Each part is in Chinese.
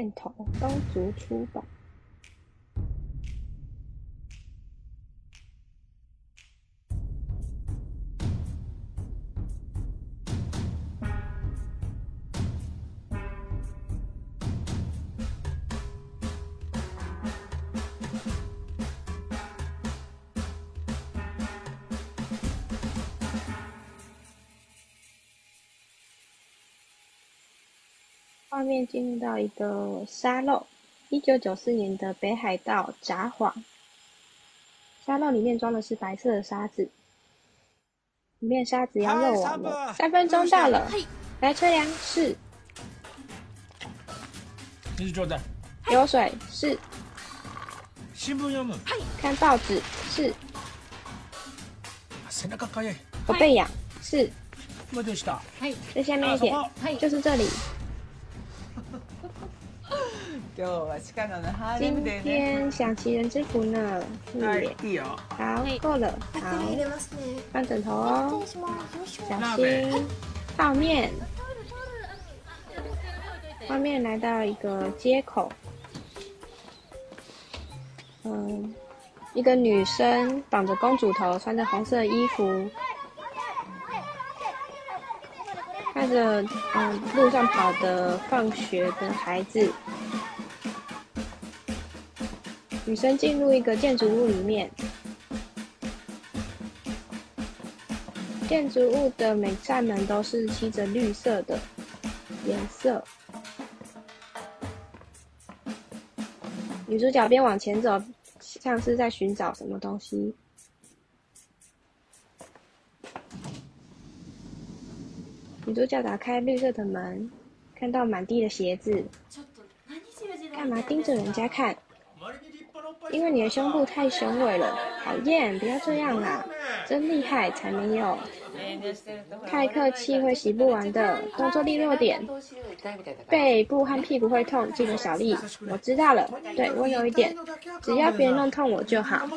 片头，高足出版。面进入到一个沙漏，一九九四年的北海道札幌。沙漏里面装的是白色的沙子，里面沙子要漏完了，三分钟到了，来吹凉是。流水是。看报纸是。我背痒是。在下面一点，就是这里。今天想骑人之福呢，是好够了，好放枕头哦，小心泡面。画面来到一个街口，嗯，一个女生绑着公主头，穿着红色衣服，看着嗯路上跑的放学的孩子。女生进入一个建筑物里面，建筑物的每扇门都是漆着绿色的颜色。女主角边往前走，像是在寻找什么东西。女主角打开绿色的门，看到满地的鞋子，干嘛盯着人家看？因为你的胸部太雄伟了，讨厌！不要这样啦，真厉害才没有，太客气会洗不完的，动作利落点，背部和屁股会痛，记得小力。我知道了，对，温柔一点，只要别弄痛我就好，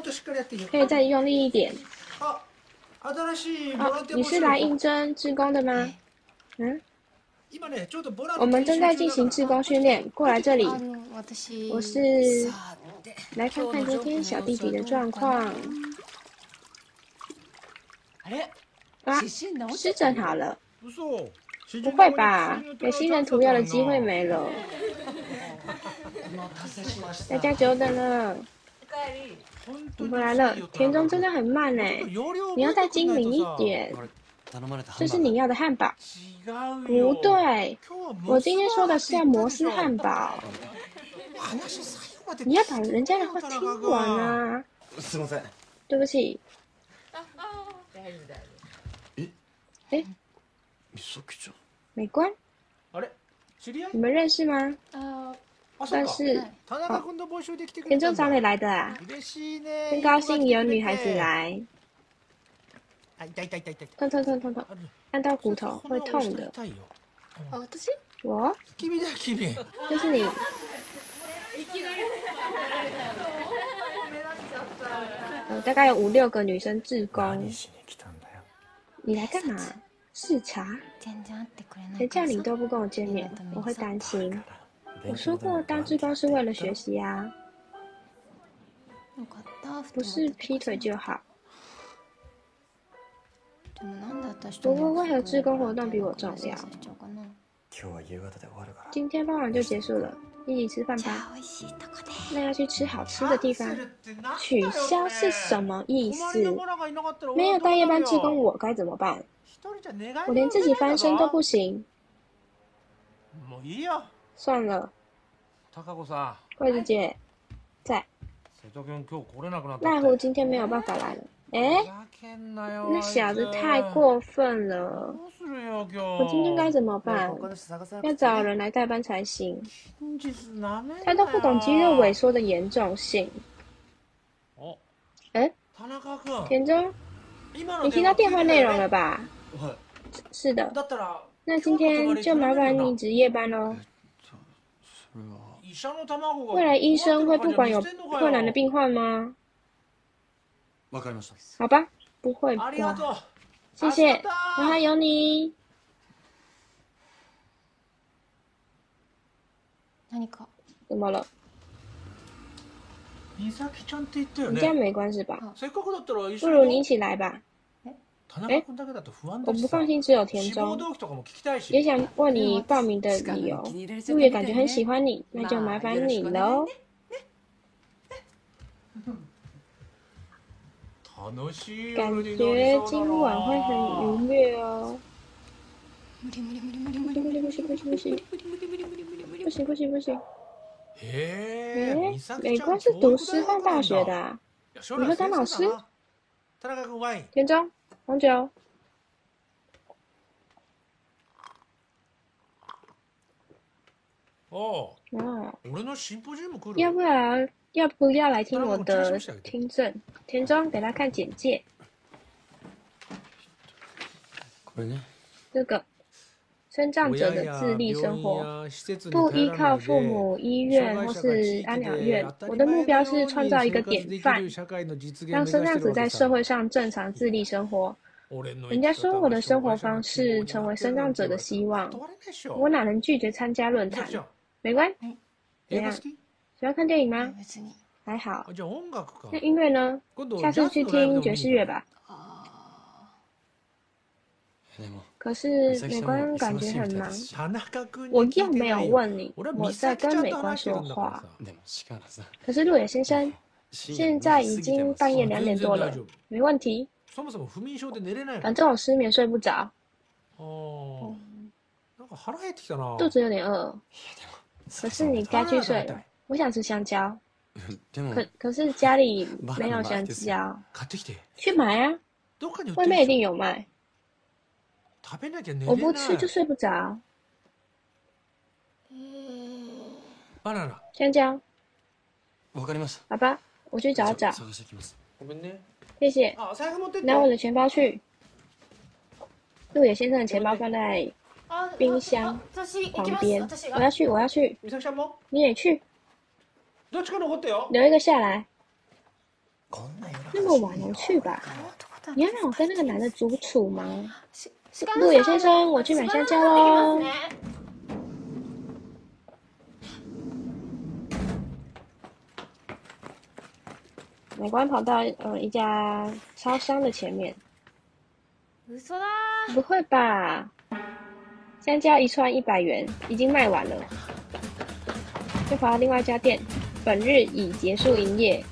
可以再用力一点。哦，你是来应征志工的吗？嗯？我们正在进行志工训练，过来这里。我是。来看看昨天小弟弟的状况。啊，湿疹好了？不会吧？给新人涂药的机会没了。大家久等了。我回来了，田中真的很慢哎，你要再精明一点。这是你要的汉堡？不对，我今天说的是要摩斯汉堡。你要把人家的话听完啊！对不起。哎，美观。你们认识吗？算是。田中找你来的啊？真高兴有女孩子来。痛痛痛痛痛！按到骨头会痛的。我？就是你。呃，大概有五六个女生志工。你来干嘛？视察？谁叫你都不跟我见面，我会担心。我说过，当志工是为了学习啊，不是劈腿就好。不过，为何志工活动比我重要？今天傍晚就结束了。一起吃饭吧。那要去吃好吃的地方。取消是什么意思？没有大夜班志工，我该怎么办？我连自己翻身都不行。算了。桂子姐在。奈何今天没有办法来了。哎，那小子太过分了！我今天该怎么办？要找人来代班才行。他都不懂肌肉萎缩的严重性。哎，田中，你听到电话内容了吧？是的。那今天就麻烦你值夜班喽。未来医生会不管有困难的病患吗？好吧，不会吧？谢谢，我还有你。 怎么了？美咲ちゃんって言ったよ你这样ね没关系吧？せっかくだったら一緒不如你に一起来吧。田中君だけだと不安我だしさ不放心只有田志望中，動機とかも聞きたいし也想问你报名的理由。陆也感觉很喜欢你，那就麻烦你喽。 楽しい感夜にな觉りそうだ今晚会很愉悦哦。無理無理無理無理不無理行不行不行不行不行不行不行不行！へえ诶美咲，美ちゃん观是读师教育大范大学なんだ学的啊。いや将来は你会当老先生だな田中君ワイン田中，红酒。ああ哦，俺のシンポジウム来る要不然 要不要来听我的听证？田中，给他看简介。これね这个生长者的自立生活，不依靠父母、医院或是安养院。我的目标是创造一个典范，让生长者在社会上正常自立生活。人家说我的生活方式成为生长者的希望，我哪能拒绝参加论坛？没关，怎样？ 喜欢看电影吗？別に还好。じゃあ音楽か那音乐呢？下次去听爵士乐吧。でも可是美观感觉很忙，田中君に我聞いて又没有ないよ问你，俺は我在美咲ちゃん跟美观と話してる说话んだから。さでも力さ可是陆野先生，现在已经半夜两点多了全然大丈夫，没问题，そもそも不眠症で寝れないもん反正我失眠睡不着，あーなんか腹減ってきたな肚子有点饿。可是你该去睡了， 我想吃香蕉，でも可可是家里没有香蕉，買ってきて去买啊，どっかに売って外面一る定有卖。食べなきゃ寝れ我ない不吃就睡不着。バナナ香蕉，わかりました好吧，我去找找，探してきますごめんね谢谢。あ財布持ってって拿我的钱包去。陆野先生的钱包放在冰箱私行旁きます边，私が我要去，我要去，美咲ちゃんも你也去，どっちか残ってよ 留一个下来。こんな夜那么晚了，去吧。你要让我跟那个男的独处吗？し陆野先生，我去买香蕉喽。美观跑到呃一家超商的前面，嘘だ不会吧？香蕉一串一百元，已经卖完了。就跑到另外一家店， 本日已结束营业。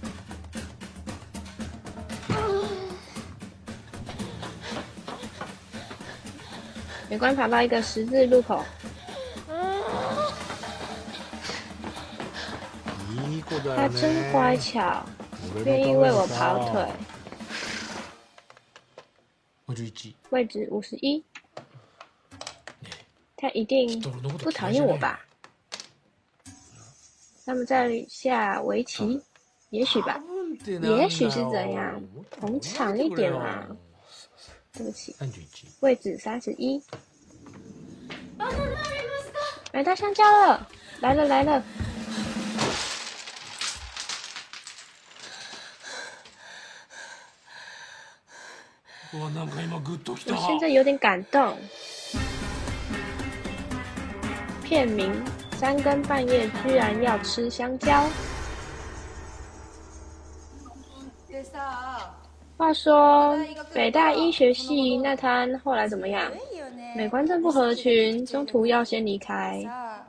美观跑到一个十字路口，いい子だ他よね真乖巧，俺の愿意为我た跑めにさ腿。 51位置五十一，他一定俺のこと不讨厌我吧？ 他们在下围棋，也许吧。多分ってなんだよ也许是怎样捧场一点嘛对不起， 31位置三十一。买到香蕉了，来了来了！うわなんか今グッときた我现在有点感动。片名： 三更半夜居然要吃香蕉。でさ话说，北大医学系那摊后来怎么样？いいよね美观正不合群，中途要先离开。さ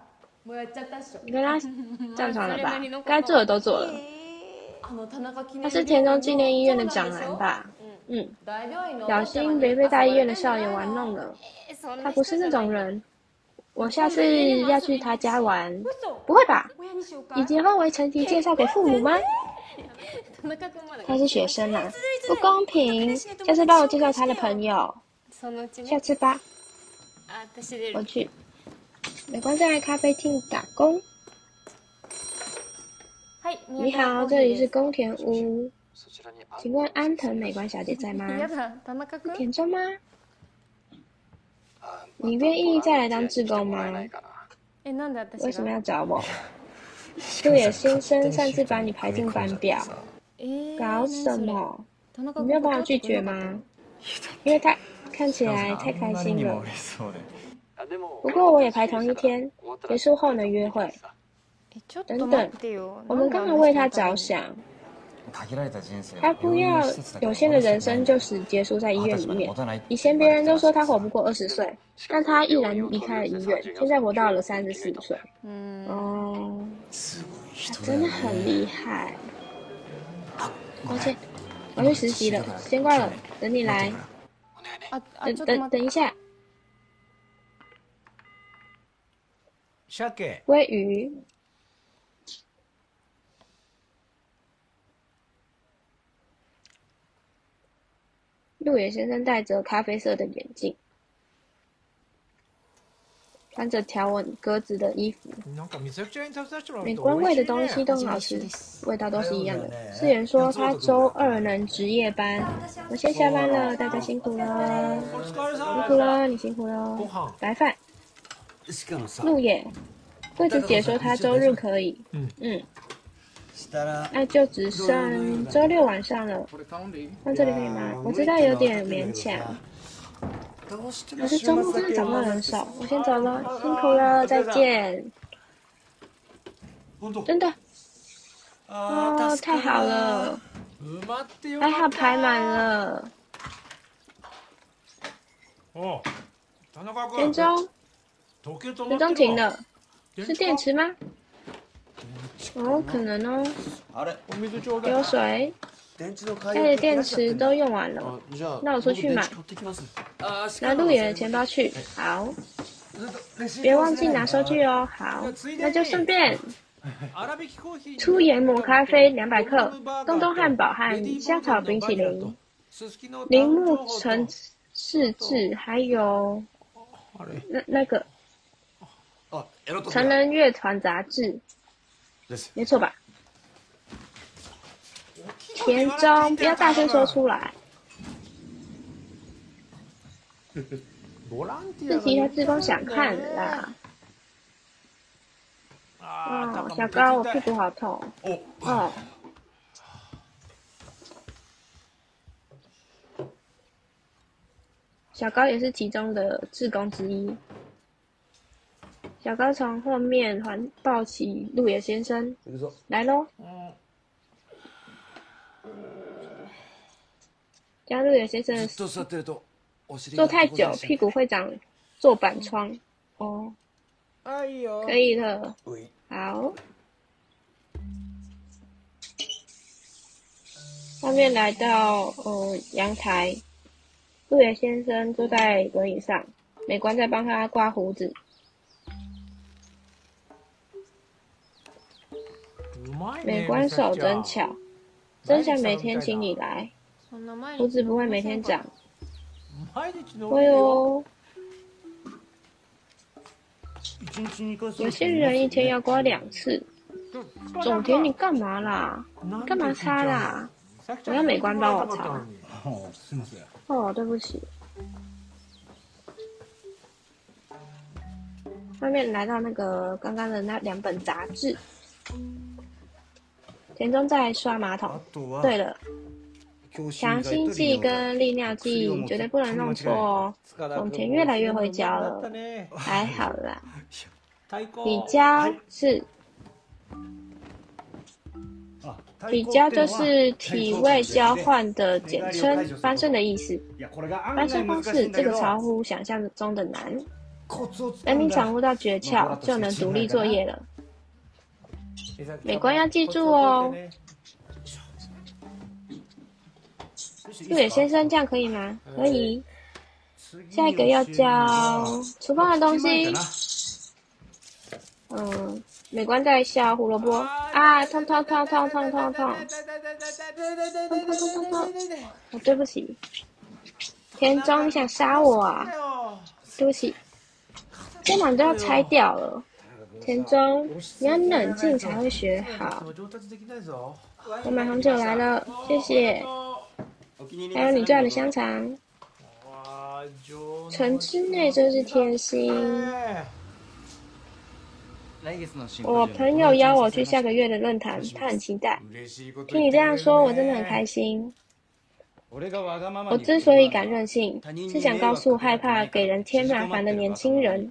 もうやっちゃったっしょ你跟他上床了吧？该做的都做了。あの田中記念他是田中纪念医院的长男吧？嗯，大病院の小心别被大医院的少爷玩弄了。他不是那种人。 我下次要去他家玩。不会吧？親にしようか以结婚为前提介绍给父母吗？田中君まだ他是学生啊，不公平。下次帮我介绍他的朋友。そのうちね下次吧，あ私出る我去。美观在咖啡厅打工。はい你好，这里是宫田屋，そちらに请问安藤美观小姐在吗？やだ田中君田中吗？ あ你愿意再来当志工吗？ないかなえなんで私が为什么要找我？陆野先生擅自把你排进班表，えー搞什么？田中君你没有办法拒绝吗？因为他看起来太开心了。あでも不过我也排同一天，结束后能约会。 えちょっと待等等ってよ。我们刚刚为他着想，限られた人生 他不要有限的人生就此结束在医院里面。以前别人都说他活不过二十岁，但他毅然离开了医院，现在活到了三十四岁。うん。哦，すごい人だ真的よね很厉害。抱歉，我要去实习了，先挂了，等你来。お願いねあ、あ、等等ちょっと待って。等一下，鮭鲑鱼。 路野先生戴着咖啡色的眼镜，穿着条纹格子的衣服。なんかめちゃくちゃに食べさせてもらう美と观味的东美味しいね西都很好吃，味道都是一样的。世言说他周二能值夜班，我先下班了，大家辛苦了，お疲れ辛様苦了，你辛苦ご了。飯白饭，しかもさ路野，桂子姐说她周日可以，嗯嗯，したら 那就只剩周六晚上了。那这里可以吗？我知道有点勉强，どうして可是周末真的找不到人手，我先走了，辛苦了，再见。真的，哦，太好了，埋まってよ还好排满了。お田中君田中，時計止ま田中ってるわ停了，是电池吗？ 哦，可能哦。あれお水ちょうだ有い水，電池の買家里电池都用完了。あじゃあ那我出去买僕電池買ってきますあし拿路野的钱包去，好，别忘记拿收据哦。好，那就顺便粗挽きコーヒーに粗研磨咖啡两百克，东东汉堡和香草冰淇淋，すすきの铃木誕生城市志，还有あれ那那个あエロと成人乐团杂志，です 没错吧？田中，不要大声说出来，ボランティア自己他自宫想看啦。あ哦，小高，我屁股好痛。お哦。小高也是其中的志工之一。 小高从后面环抱起路野先生，行くぞ来喽！うん加路野先生的ずっと座ってるとお尻坐が太久，屁股会长坐板疮。哦，あいいよ可以了。うい好，下面来到呃阳台，路野先生坐在轮椅上，美观在帮他刮胡子。 美观手真めちゃ巧，真想每天请你来，そんな毎日胡子不会每天长，毎日の会哦。一日二回有些人一天要刮两次。总田，你干嘛啦？干嘛擦啦？我要美观帮我擦おすいません哦，对不起。外面来到那个刚刚的那两本杂志， 田中在刷马桶あ。とは对了，強强心剂跟利尿剂绝对不能弄错哦。总田越来越会教了，还好啦。比较是比较就是体位交换的简称，翻身的意思。翻身方式这个超乎想象中的难，等你掌握到诀窍，就能独立作业了。 美观要记住哦。路野先生，这样可以吗？可以。下一个要教厨房的东西。嗯，美观在笑胡萝卜啊，痛痛痛痛痛痛痛，痛痛痛痛痛！哦，对不起，田中，你想杀我啊？对不起，肩膀都要拆掉了。田中，你要冷静才会学好。我买红酒来了，谢谢。还有你最爱的香肠，城之内真是贴心。我朋友邀我去下个月的论坛，他很期待。听你这样说，我真的很开心。我之所以敢任性，是想告诉害怕给人添麻烦的年轻人，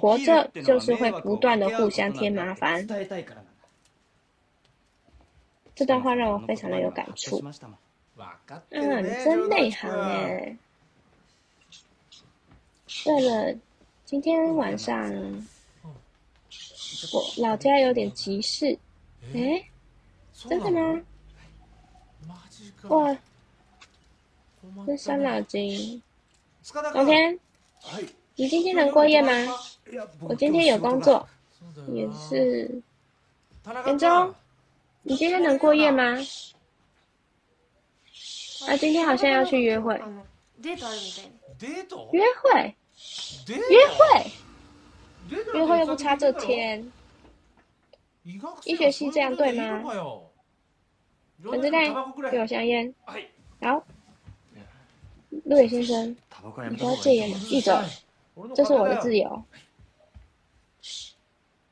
活着就是会不断的互相添麻烦。伝えたいからなんだ这段话让我非常的有感触。しましたもん分かってる嗯，你ね真内行哎。对了，今天晚上我老家有点急事。哎，真的吗？マジか哇，困这伤ったね脑筋。塚田君冬天，はい 你今天能过夜吗？我今天有工作，也是。严中，你今天能过夜吗？啊，今天好像要去约会。约会？约会？约会又不差这天。一学期这样对吗？粉丝带，给我香烟。好。陆野先生，你不要戒烟，一走。这是我的自由。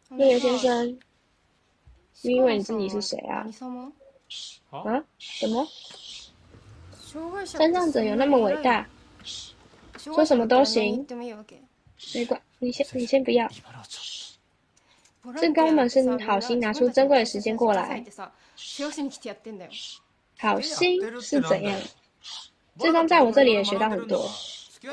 陆野先生，你以为你自己是谁啊？何様啊？什么？障害者身障者有那么伟大？说什么都行言ってもいいわけ没关，你先，你先不要。今のはちょっ这根本是你好心拿出珍贵的时間過來世話しに来てやってんだよ好心是怎样？志刚在我这里也学到很多。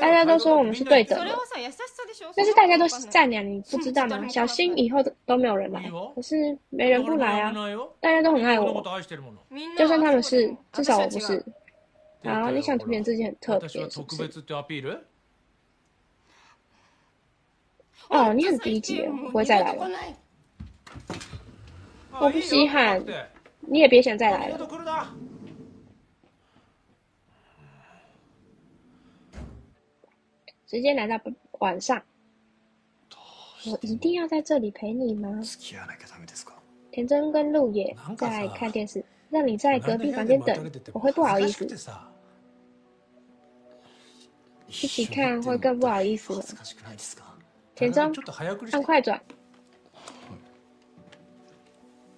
大家都说我们是对等的それは，さ優しさでしょ但是大家都是善良，你不知道吗？小心以后都都没有人来，可是没人不来啊，大家都很爱我，みんな就算他们是，至少我不私是。好，你想凸显自己很特别，私は是不是？特別ってアピール哦，你很低级了，不会再来了。我不稀罕你也别想再来了。 时间来到晚上，我一定要在这里陪你吗？と付き合わなきゃダメですか田真跟陆野在看电视，让你在隔壁房间等，我会不好意思。一起看会更不好意思了恥。ずかしくないですか田中ちょっと早送りして按快转。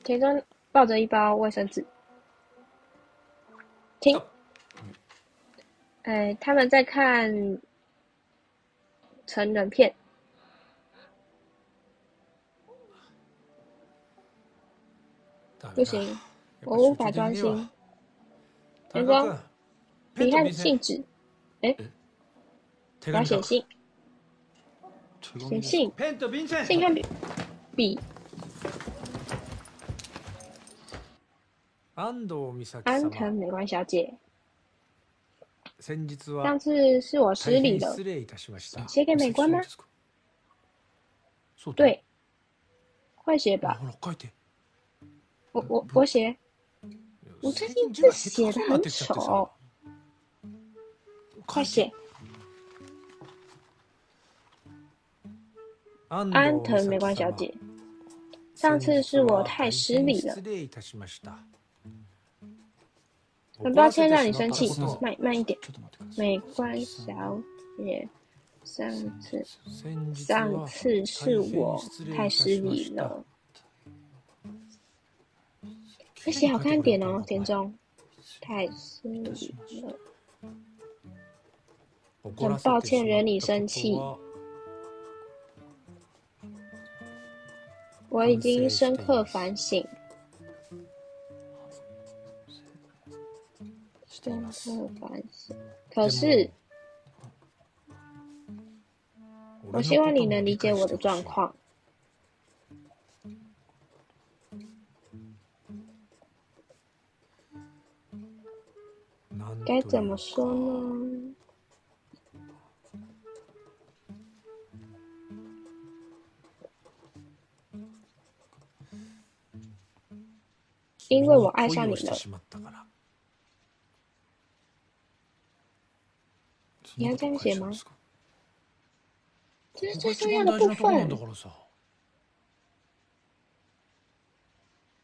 田中抱着一包卫生纸，停。哎，他们在看 成人片，不行，我无法专心。田中，你看信纸，哎，我要写信，写信，ペンと便箋信和笔，笔。安藤美咲安様藤美观小姐，先日は 上次是我失大礼了変失，礼いたしました写给美观吗？そうだ对，会写吧？ほら書いて我我我写，我最近字写的很丑，快写。安藤美观小姐，上次是我太失礼了，失礼いたしました 很抱歉让你生气怒らせてしまったこと，慢慢一点。ちょっと待ってください美观小姐，上次先日上は次是我太失礼大変失礼いたしました了。要写好看一点哦，田中。太失礼了，怒らせて很抱歉惹你しまった生气ことは我已经深刻反省。 深刻反省。可是，我希望你能理解我的状况。なんと该怎么说呢？因为我爱上你了 你要这样写吗？这是最ここ重要的部一番大事なところなんだ分。からさ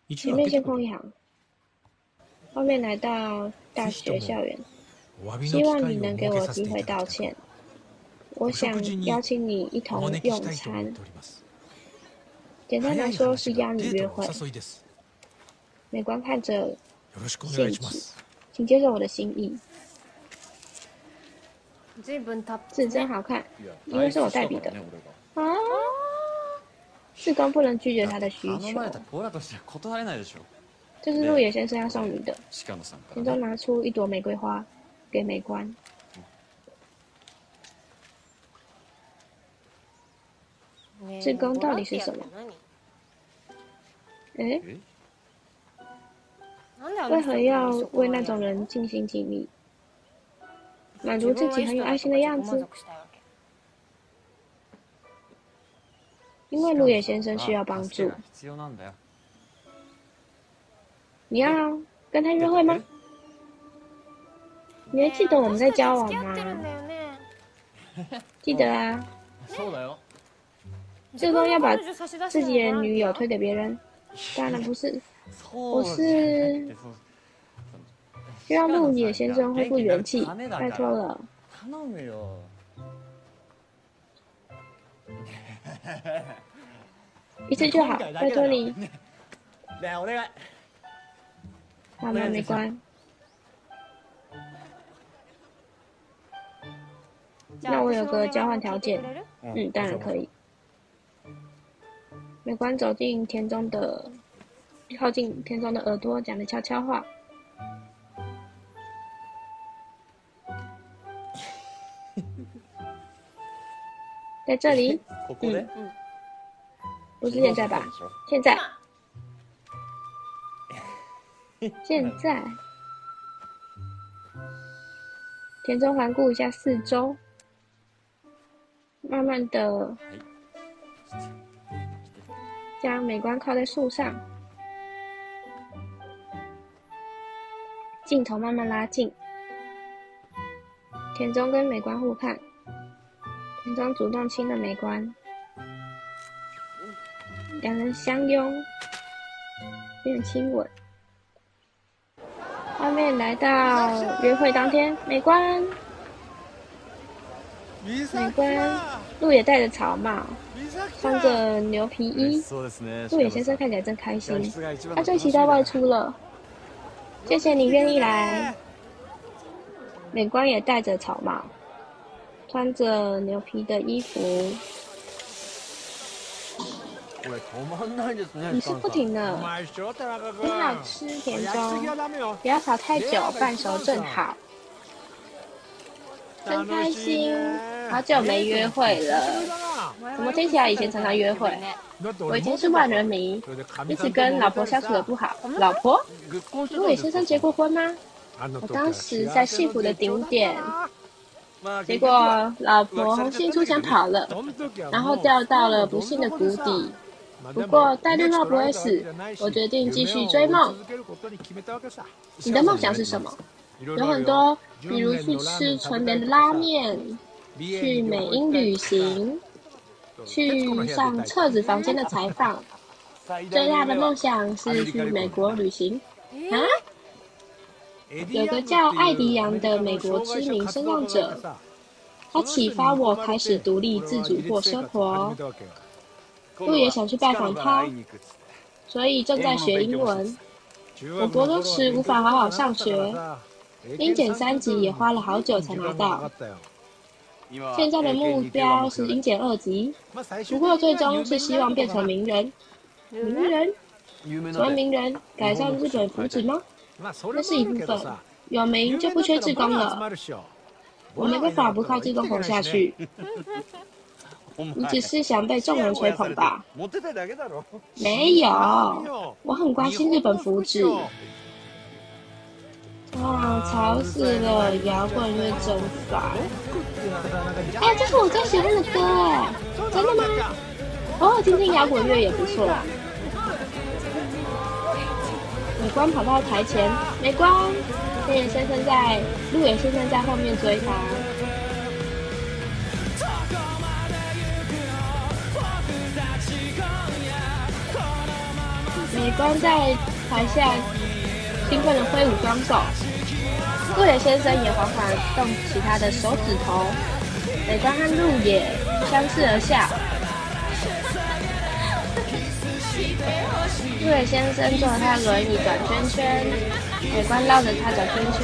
一前面話先空一行，后面来到大学校園。お詫び希望の機会を你能给我設けさせ机会ていただきたい道歉。我想邀請你一お同招き用したいと思っ餐て。おります简单来说是邀你デートの约会。お誘いです美观看着，よろしくお願いします请接受我的心意。 随分たっ字真好看，因为是我代笔的。啊， 志工不能拒绝他的需求頼。まれた親としては断れないでしょ这是鹿野先生要送你的。鹿野さんから田中拿出一朵玫瑰花给美观。志工到底是什么？诶，えなんであの为何人が要そこまで为那种人尽心尽力， 满足自己很有爱心的样子？因为鹿野先生需要帮助助が。必要なんだよ你要跟他约会吗？你还记得我们在交往付き合ってるん吗？だよね记得啊。そうだよ志工要把彼女差し出して自己的も女友ら推给别人，当然不是，そう我じゃなく是てそう就 让鹿野先生恢复元气，拜托了。頼むよ一次就好，拜托你。ねえお願い好吗？没关。那我有个交换条件，嗯，当然可以。美观走进田中的，靠近田中的耳朵，讲了悄悄话。 在这里，ここで不是现在吧？现在，现在。田中环顾一下四周，慢慢的将美观靠在树上，镜头慢慢拉近， 田中跟美观互看，田中主动亲了美观，两人相拥，并亲吻。画面来到约会当天，美观，美观，鹿野戴着草帽，穿着牛皮衣，そうですね鹿野先生看起来真开心，外出が一番他最期待外出了。谢谢你愿意来。 美观也戴着草帽，穿着牛皮的衣服，これ止まんないですね你是不停的，うまいっしょ田中君很好吃，田焼きすぎは中，ダメよ不要炒太久，半熟正好。真开心，好久没约会了。怎么听起来以前常常约会？我以前是万人迷，一直跟老婆相处的不好。老婆？鹿野先生结过婚吗？ 我当时在幸福的顶点，结果老婆红杏出墙跑了，然后掉到了不幸的谷底。不过戴绿帽不会死，我决定继续追梦。你的梦想是什么？有很多，比如去吃纯棉的拉面，去美英旅行，去上册子房间的采访。最大的梦想是去美国旅行。啊？有个叫艾迪扬的美国知名声浪者，他启发我开始独立自主过生活。鹿野想去拜访他，所以正在学英文。我国中时无法好好上学，英检三级也花了好久才拿到。现在的目标是英检二级，不过最终是希望变成名人。名人？什么名人？改善日本福祉吗？那是一部分，有名就不缺志工了。我没办法不靠志工活下去。你只是想被众人吹捧吧？没 有，我很关心日本福祉。哇，吵死了！摇滚乐真烦。哎，这是我最喜欢的歌哎，真的吗？偶尔听听摇滚乐也不错。美观跑到台前，美观，鹿野先生在，路野先生在后面追他。美观在台下兴奋的挥舞双手，路野先生也缓缓动起他的手指头。美观和路野相视而笑。鹿野先生坐他轮椅转圈圈，美观绕着他转圈圈。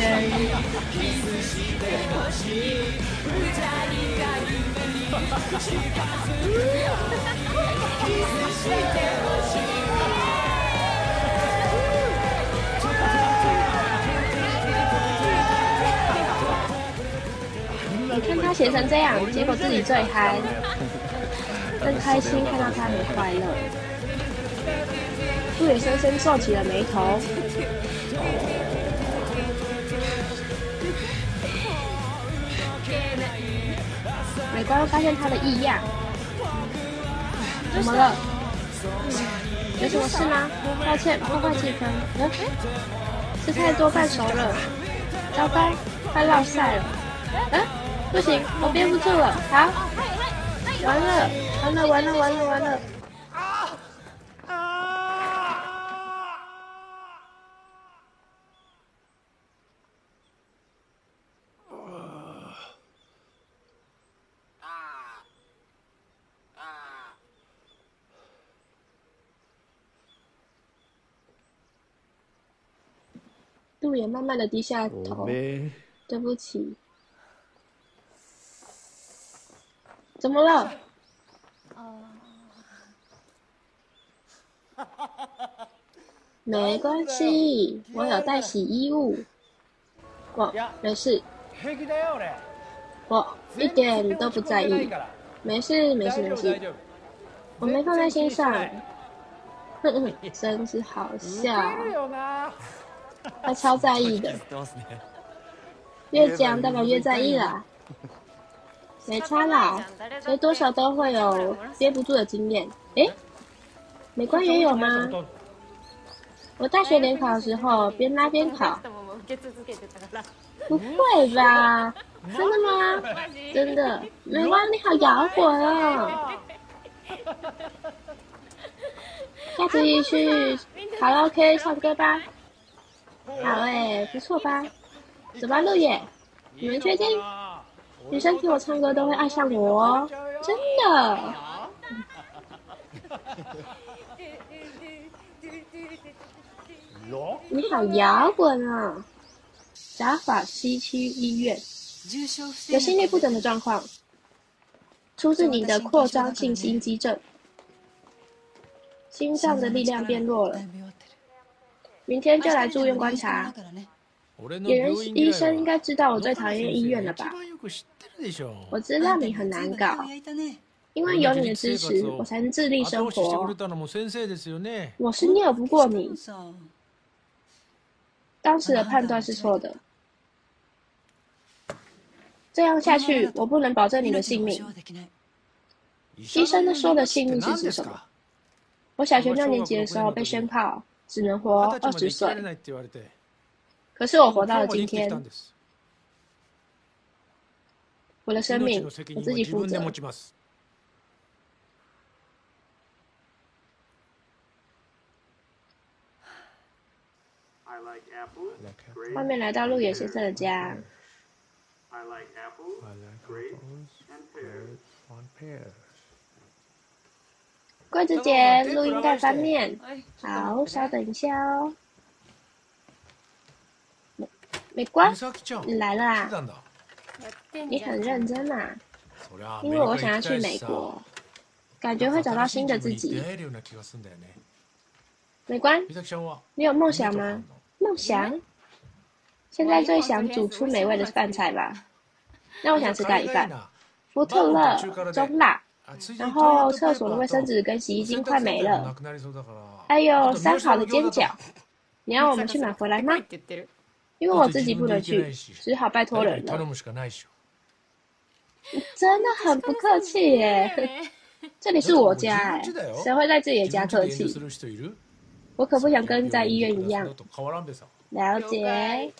你看他写成这样，结果自己最嗨，真开心看到他很快乐。陆野深深皱起了眉头。美光发现他的异样，怎么了？有什么事吗？抱歉，破坏气氛。嗯，吃太多半熟了，糟糕，快落晒了。嗯，不行，我憋不住了。好，完了，完了，完了，完了，完了。杜野慢慢的低下头，对不起。怎么了？没关系，我有带洗衣物。我没事，我一点都不在意。没事，没事，没事，我没放在心上。哼哼，真是好笑。他超在意的，越讲代表越在意啦。没差啦，所以多少都会有憋不住的经验。诶，美观也有吗？我大学联考的时候边拉边考。不会吧？真的吗？真的。美观你好摇滚哦。下次去卡拉 OK 唱歌吧。好诶，不错吧？走吧，陆野。你们确定？女生听我唱歌都会爱上我，真的。你好摇滚啊！甲法西区医院有心律不整的状况，出自你的扩张性心肌症，心脏的力量变弱了。明天就来住院观察。野人医生应该知道我最讨厌医院了吧？我知道你很难搞，因为有你的支持，我才能自立生活。我是拗不过你，当时的判断是错的。这样下去，我不能保证你的性命。医生说的性命是指什么？我小学六年级的时候被宣判只能活二十岁。可是我活到了今天，我的生命我自己负责。外面来到路野先生的家。桂子姐，录音带翻面。好，稍等一下哦。美光，你来了啊！你很认真嘛？因为我想要去美国，感觉会找到新的自己。美光，你有梦想吗？梦想？现在最想煮出美味的饭菜吧？那我想吃咖喱饭，福特乐中辣，然后厕所的卫生纸跟洗衣精快没了，还有三好的煎饺，你要我们去买回来吗？因为我自己不能去，只好拜托人了。真的很不客气耶，这里是我家哎，谁会在自己的家客气？我可不想跟在医院一样。了解。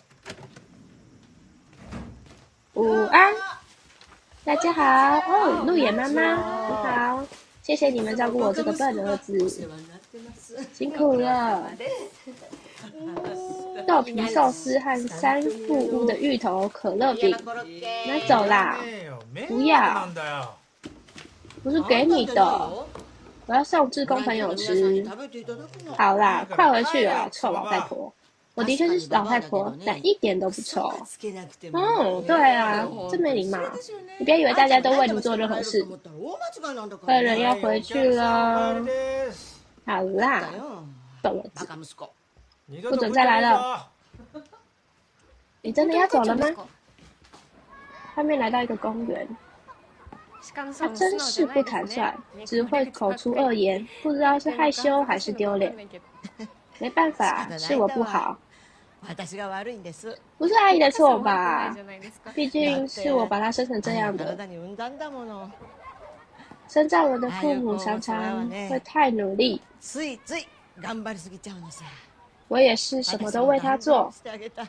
午安，大家好哦，鹿野妈妈，你好，谢谢你们照顾我这个笨儿子，辛苦了。豆皮寿司和三富屋的芋头可乐饼，拿走啦！不要，不是给你的，我要送志工朋友吃。好啦，快回去了，臭老太婆。我的确是老太婆，但一点都不丑。つけなくても哦，对啊，真没礼貌。你不要以为大家都为你做任何事。客人要回去了，です好啦，懂了。バカ息子二度不准と再来了了。你真的要走了吗？外面来到一个公园，他真是不坦率，只会口出恶言，不知道是害羞还是丢脸。没办法，是我不好， 私が悪いんです不是阿姨的错吧？毕竟是我把他生成这样的。体に産んだんだもの生在我的父母常常会太努力，ついつい頑張りすぎちゃうのさ我也是什么都为他做，してあげた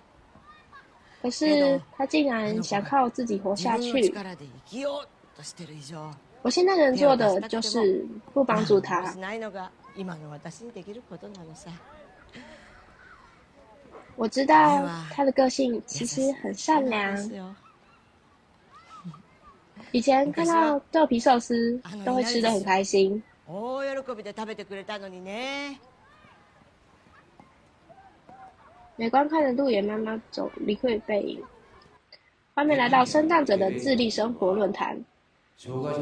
可是他竟然想靠自己活下自分の去。力で生きようとしてる以上我现在能做的就是不帮助他 我知道他的个性其实很善良。ですよ以前看到豆皮寿司都会吃得很开心。大喜びで食べてくれたのにね美光看着路野妈妈走离去背影，画面来到生长者的自立生活论坛。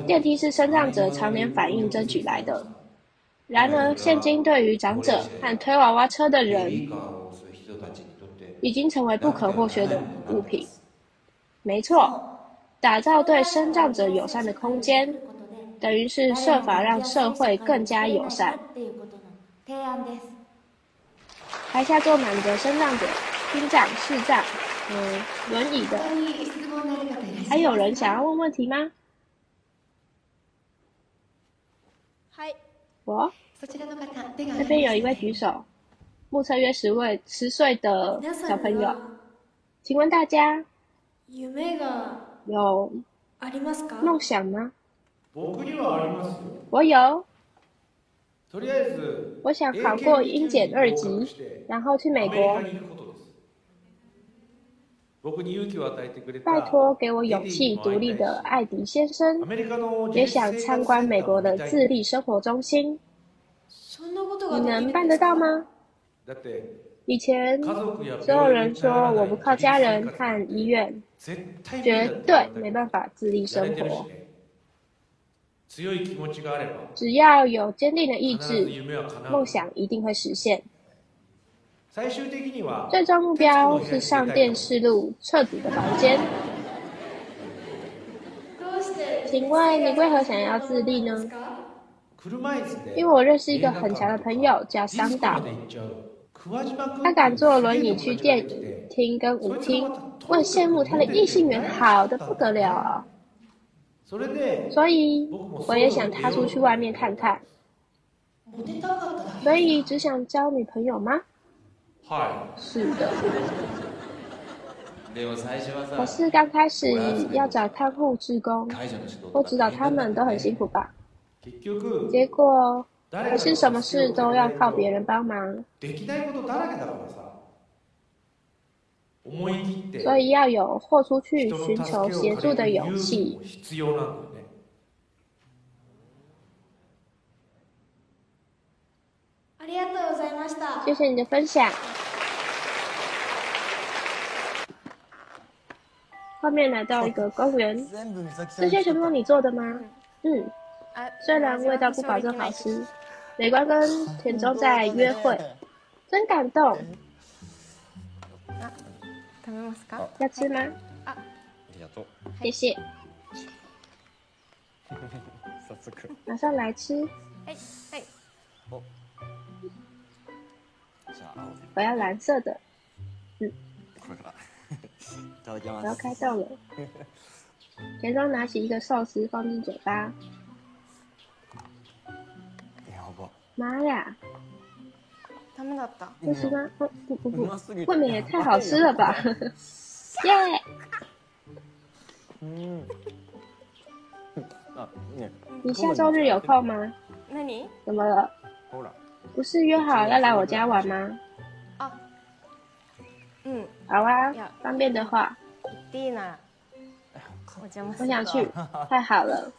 电梯是生长者常年反映争取来的，然而现今对于长者和推娃娃车的人， 已经成为不可或缺的物品。没错，打造对生长者友善的空间，等于是设法让社会更加友善。台下坐满着生长者、听障、视障、嗯，轮椅的，还有人想要问问题吗？はい我そちらの方手が那边有一位举手， 目测约十位十岁的小朋友，请问大家夢が有ありますか梦想吗？僕にはありますよ。我有，とりあえず我想考过英检二级，然后去美国。アメリカに行くことです。僕に勇気を与えてくれた拜托给我勇气独立的艾迪先生ア，メリカの也想参观美国的自立生活中心，そんなことが你できる能办得到吗？ だって以前家族や所有人说我不靠家人和医院，絶対無理绝だって对没办法自立や生れてるし活。ね強い気持ちがあれば只要有坚定的意必ず志，夢は叶う梦想一定会实现。最終的には最终目标是上电视路彻底的房间。どうして请问你为何想要自立呢？車椅子で因为我认识一个很强的朋友叫桑岛 ディスコまで，行っちゃう桑島君他敢坐轮椅去电影厅跟舞厅，我很羡慕他的异性缘好的不得了啊！それで所以我也想踏出去外面看看。モテたかっただけ所以只想交女朋友吗？はい是的，でも最初は可さ是刚开始要找看护志工会社の仕事或指导他们都很辛苦吧？結局结果 誰还是什么事都要靠别人帮忙，できないことだらけだからさ思い切って所以要有豁出去人の寻求助けを协助的借りる勇勇气気も。必要なんだよねありがとうございました谢谢你的分享。后面来到一个公园，全部美咲ちゃ这ん些全部都你做的吗？嗯，あ 虽然味道不保证好吃，美观跟田中在约会，真感动。食べますか要吃吗？ありがとう谢谢，早速马上来吃。はいはいじゃあ青で我要蓝色的，これからいただき我要ます开动了。田中拿起一个寿司放进嘴巴， 妈呀，ダメだった不吃吗？不不不不うますぎ，て未免也太好吃了吧！耶！うんあね你下周日有空吗？何怎么了？ほら不是约好要来我家玩吗？あうん好啊呀，方便的话，行っていいならお邪魔する我想去，太好了。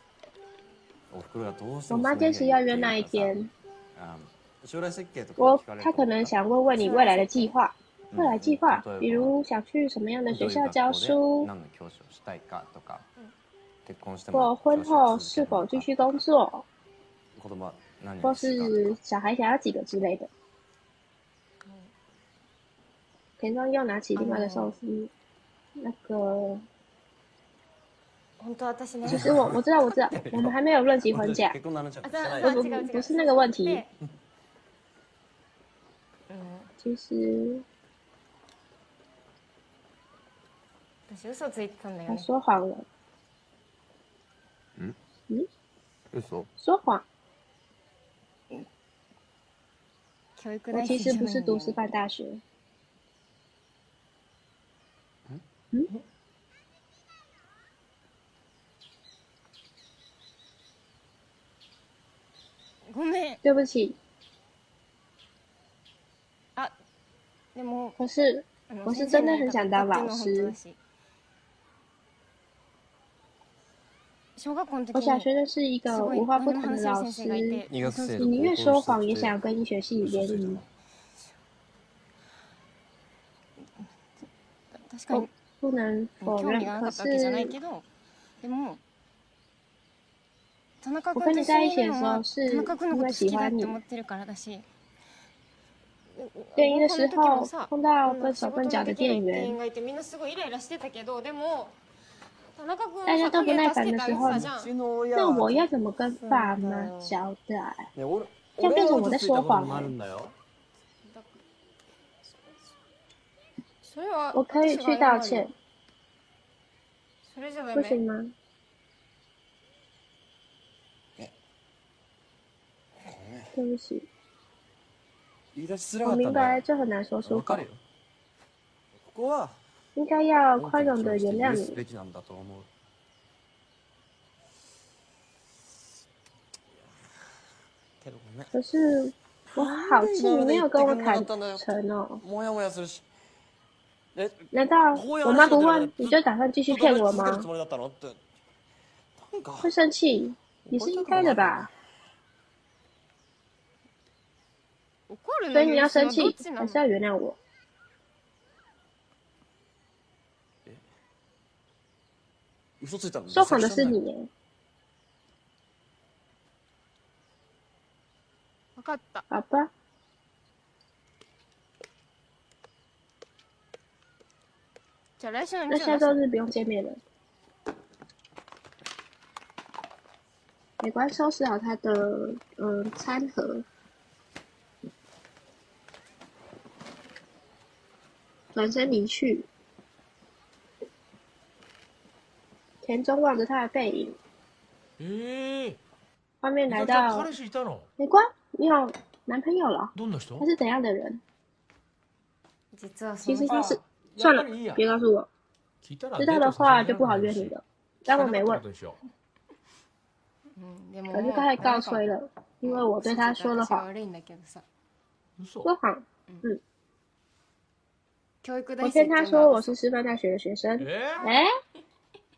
おふくろがどうして我も妈坚持要约那一天，あ将来設計とか 我聞かれると她可能想问问你未来的计划。 未来计划，比如想去什么样的学校教书，何の教師をしたいかとか、結婚して或も婚后是否继续工作，子供は何或をしたいか是小孩想要几个之类的。田中又拿起另外的寿司，那个本当私ね 其实我我知道我知道，我们还没有论及婚嫁，結婚の話はあしてない不不違う違う不是那个问题で。うん其实私嘘ついてたんだよ他ね说谎了，嘘说谎。教育我大其实不是学じゃないんだよ读师范大学， ごめん对不起。でも可是あの我是先生真的很想当老になりたかったっていうのは本当だ师。し小学校の時我小に学认识一个すごい文化不何でも話せる同的老师，先生がいて医学生你宁愿说谎，也想要跟医学系联谊。確かに不能否興味が认。可なかったわけじゃない是けどでも田中 我君と一緒跟你在一にいるのは起的时候是田中君の因为こと好きだっ喜欢你。て思ってるからだし联谊的时候高校の時もさ碰到こんな仕笨手笨脚的事のできない店員店員，がいてみんなすごいイライラしてたけどでも田中君大家は都不耐影助けてあげて烦的时候たじゃんうちの親那は我要怎么跟爸妈交代？ね俺这样变成我在说谎俺が嘘ついたことになるんだよそれは我可以去道歉，それじゃダメ不行吗？ 对不起，言い出しづら我明かったんだよ白这很难说出口わかる，よここは应该要宽容的原谅你。許すべきなんだと思うけどごめん可是我好气你没有跟我坦诚哦。もやもやするしえ难道我妈不问你就打算继续骗我続ける吗つ？もりだったのってなんか会生气，也是应该的吧？ 所以你要生どっ气ち，なの还是要原谅我？嘘ついたの说谎的是你耶，分かった好吧？じゃあ来週の那日曜出す下周日不用见面了。美观收拾好他的嗯餐盒， 转身离去。田中望着他的背影，ええ画面ー、来美咲ちゃん到彼氏いたの美观，你有男朋友了？どんな人他是怎样的人？実はその日其实他是あ算了やっぱりいいや，别告诉我，聞いたら知道的话就不好约你了。当我没问，うんでも可是他还告吹了，因为我对他说了私が谎，悪いんだけどさ嘘说谎。教育大 我生っていうの骗他说我は是师范大学的学生。え哎，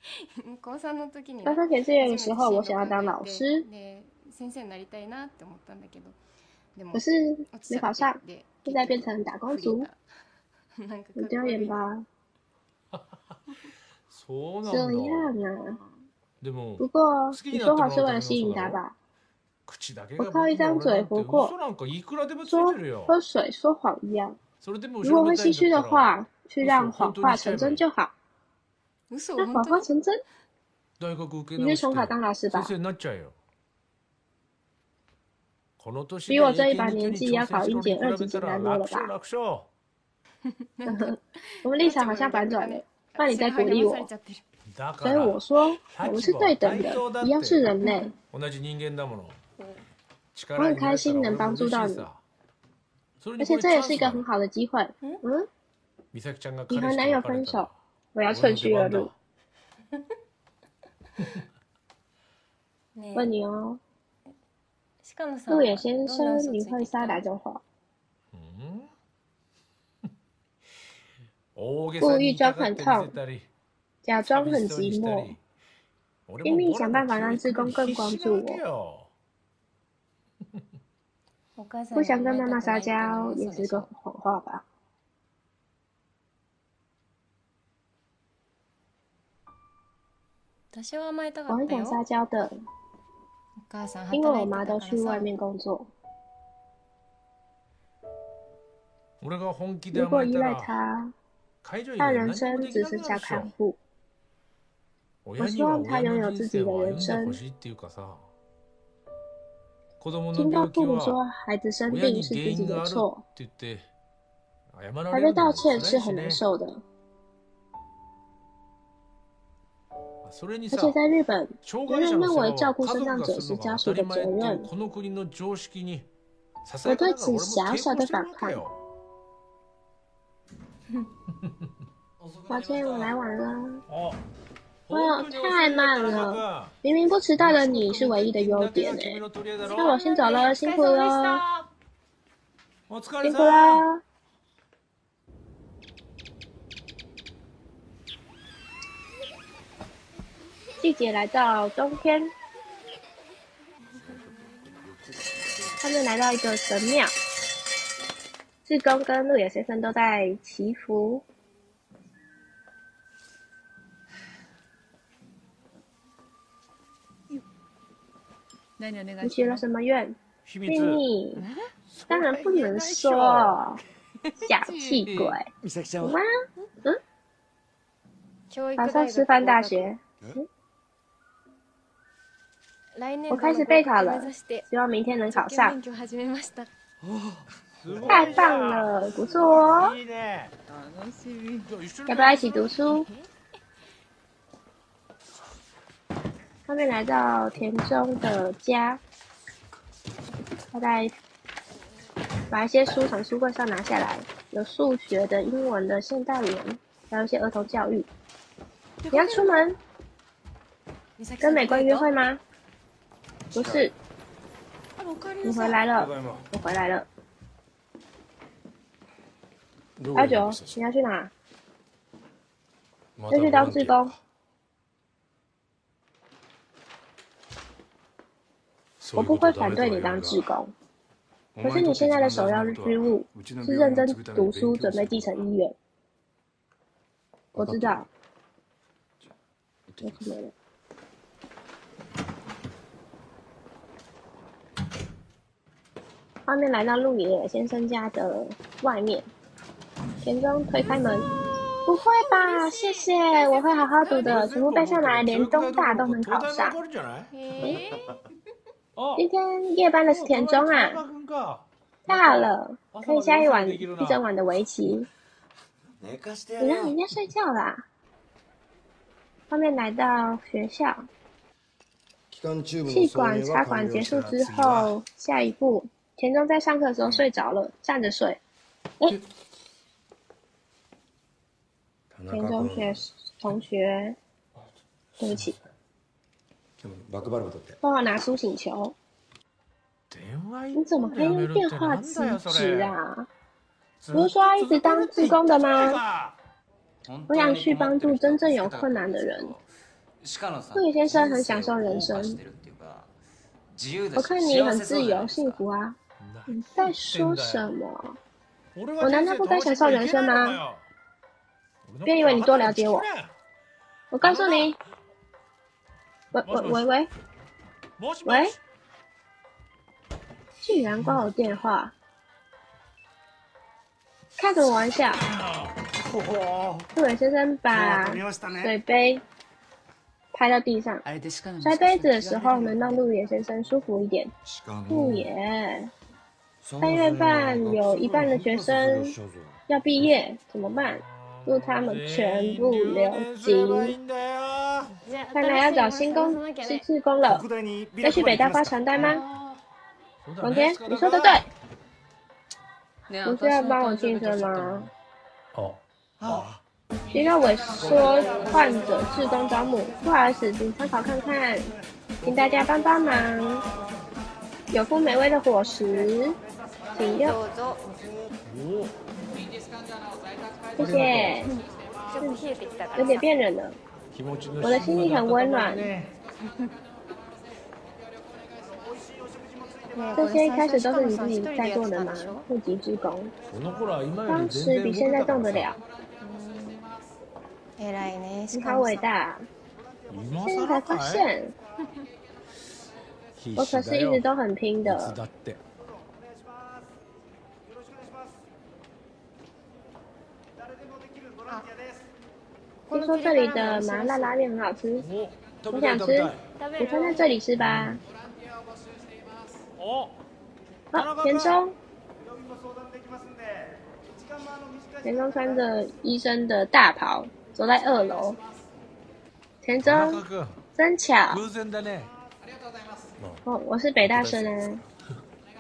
高三の時に高三填志愿的时候，我想要当老师，で先生になりたいなって思ったんだけどでも可是没考上，で现在变成打工族，なんかか很丢っこ悪い脸吧？そうな这んだ样啊。でも不过你说谎是为了吸引他吧？口だけが我靠一张嘴活过嘘なんかいくらでもつ说いてるよ喝水说谎一样，それでも 如果会心虚的话，去让谎话成真就好。嘘那谎本当に话成真，大学受け你直して就重考当老师吧先。生になっちゃえよこの年比我这一把年纪要考英检二级简单多了吧楽勝楽勝我们立场好像反转了，那你在鼓励我私が励まされちゃってるだか所以我ら说我们是对等的，一样是人类。同じ人間だもの我很开心能帮助到你 而且这也是一个很好的机会。嗯，美咲ちゃんが你和男友分手，我要趁虚而入。ね问你哦，鹿野さんは鹿野先どんな生，你嘘ついてきた会撒哪种谎？うん大げ故さに意装痛がって很痛見せたり假装很寂しそうに寂した寞り，俺も拼命ボラの想办法让志工更关注我 不想跟妈妈撒娇也是个谎话吧。我很想撒娇的，因为我妈都去外面工作。如果依赖他，他人生只是下看护。我希望他拥有自己的人生。听到病気父母说は孩子生親に病是自己原因がある的错，って言って謝ら还れるのも被道歉是很辛いしね难受的。それにさ而且在日本，障人人害者の世話认为照は家族顾生长がするの者是家が当たり属的责前っていう任。この国の常識にささ我对やかながら俺も此小抵小的抗してる反抗。わけよ抱歉，我来晚了。 あ哎呦本当に遅い太慢から了さ明明不迟到的你是唯一的優点君哎。の取り合いだろ那我先走了，辛苦了，お疲れ辛苦さん了。季节来到冬天，他们来到一个神庙，志工跟鹿野先生都在祈福。 你许了什么愿？秘秘密密？当然不能说，小气鬼。美咲ちゃん有吗は？教育打大学算师范大学，来年我開始備考了目指して希望明天能考受験上勉。強始めましたすごい太棒了，不错哦！いいねじゃあ一緒に要不要一起读书？ 他们来到田中的家，他在把一些书从书柜上拿下来，有数学的、英文的、现代文，还有一些儿童教育。你要出门跟美国约会吗？不是，你回来了，我回来了。阿九，你要去哪？要去当志工。我不会反对你当志工，可是你现在的首要之务是认真读书，准备继承医院。我知道。我怎么了？画面来到鹿野先生家的外面，田中推开门，不会吧？谢谢，我会好好读的，全部背下来，连东大都能考上。今天夜班的是田中啊，太好了，可以下一晚一整晚的围棋。寝かしてや你れよ让人家睡觉啦。画面来到学校，气管插管结束之后，下一步，田中在上课的时候睡着了，站着睡。哎，田中学同学，对不起， バックバルブ取って帮我拿苏醒球。你怎么可以用电话辞职啊？不是说要一直当志工的吗？我想去帮助真正有困难的人。陆野先生很享受人生，我看你很自由幸福啊。你在说什么？我难道不该享受人生吗？别以为你多了解我。我告诉你， 喂喂喂喂，喂，竟然挂我电话，开什么玩笑？陆野先生把水杯拍到地上，摔杯子的时候能让陆野先生舒服一点。陆野，三月半有一半的学生要毕业，怎么办？祝他们全部留级。看来要找新工是志工了，要去北大发传单吗？王天，你说的对。不是要帮我庆生吗？哦，学校委说患者志工招募，不好意思，请参考看看，请大家帮帮忙。有副美味的伙食，请用，どうぞ 谢谢。ちょっと冷えてきたか有らさ点变冷了，我的心里很温暖。这些一开始都是你自己在做的吗？户籍志工，その頃は今より当全然时比现在动得動けたから了，偉いね你好伟大。 今现在才发现，我可是一直都很拼いつ的。 だって听说这里的麻辣拉面很好吃，お食べ我想吃たい食べたい。食べる午餐在这里吃吧。お好，田中，田中穿着医生的大袍，走在二楼。田田中中，君真巧偶然だね哦，我是北大生啊。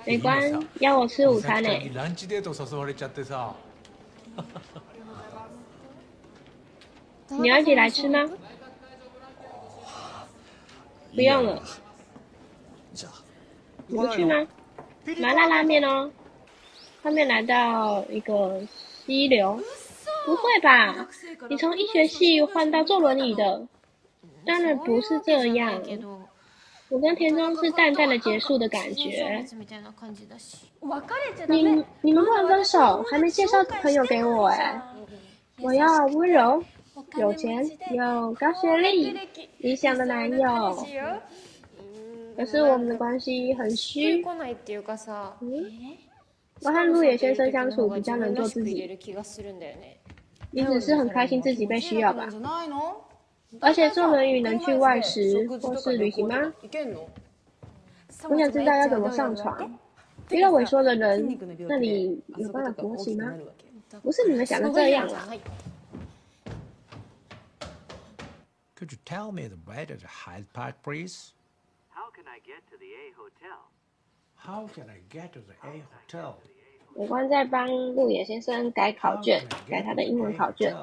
美观邀我吃午餐呢、美 你要一起来吃吗？不用了，じゃあ你不去吗？麻辣拉面哦。他们来到一个溪流，不会吧？你从医学系换到坐轮椅的？当然不是这样。けど我跟田中是淡淡的结束的感觉。みたいな感じだし你你们不能分手，还没介绍朋友给我哎。我要温柔、 有钱、有高学历、理想的男友。可是我们的关系很虚。来ないっていうかさ嗯，我和路野先生相处比较能做自己，る気がするんだよね你只是很开心自己被需要吧？而且坐轮椅能去外食或是旅行吗？我想知道要怎么上床。遇到萎缩的人，那里有办法勃起吗？不是你们想的这样啊！ Could you tell me the way to the Hyde Park please? How can I get to the A Hotel? How can I get to the A hotel? 美观在帮路野先生改考卷，改他的英文考卷。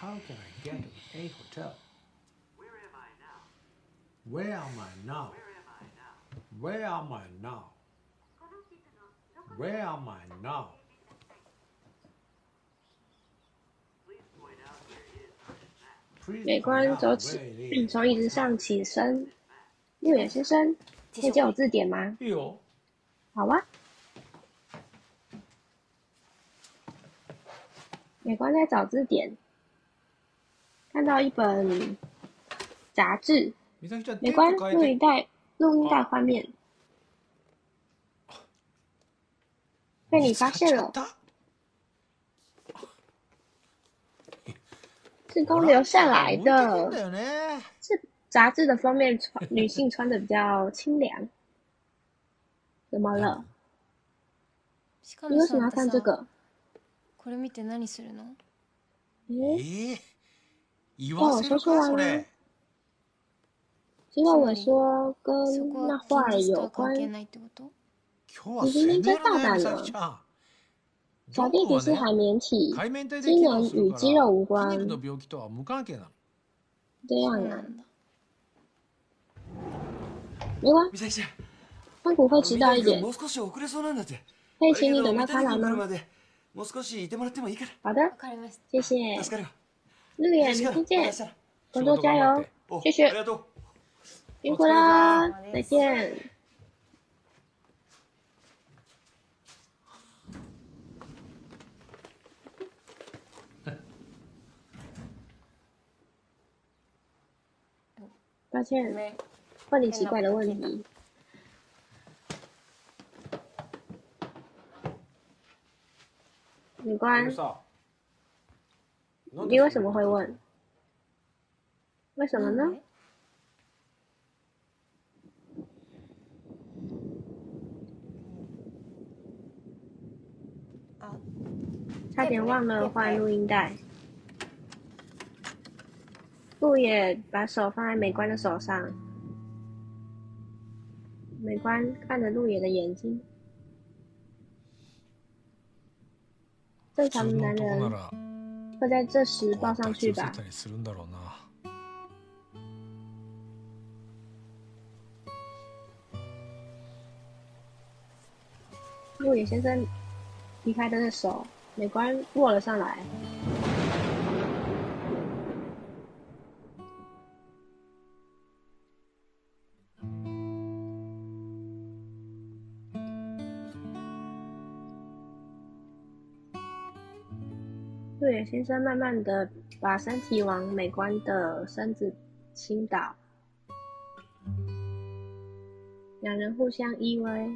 How can I get to the A hotel? Where am I now? Where am I now? Where am I now? Where am I now? 美 point 观 out 走 where 起 it is. 从椅子上起身。路野先生，可以借我字典吗？いいよ。好啊。美观在找字典，看到一本杂志，美咲ちゃん、美观テープ変えて。录音带录音带画面，被你发现了， 是公留下来置いてくんだ的。よね。是杂志的封面穿女性穿的比较清凉。怎么了？鹿你为什么要野さんってさ看这个？これ見て何するの诶，ええ言わせるかそれ。结果我说跟そこは那画儿現実と有关，は関係ないってこと今日は攻めるね、美咲ちゃん。 小弟弟是海绵体，海綿体で机能機能するから与肌肉无筋关肉。の病気とは無関係なの。这样啊，そうなんだ没关，美咲ちゃん曼谷会迟到一点も，う少し遅れそうなんだって可以请你等到他来吗？三谷君来るまでもう少しいてもらってもいいから好的わ，かりました谢谢。助かるわ路野，嬉しいから明天见また明日，工作加油，お谢谢ありがとう辛苦啦，再见。 抱歉，ね问你奇怪的问题。女官，さ、你为什么会问？为什么呢？あ差点忘了换录音带。 路野把手放在美观的手上，美观看着路野的眼睛。正常的普通の男人男なら会在这时抱上去吧こうやって寄せ？たりするんだろうな。路野先生离开他的手，美观握了上来。 先生慢慢的把身体往美观的身子倾倒，两人互相依偎。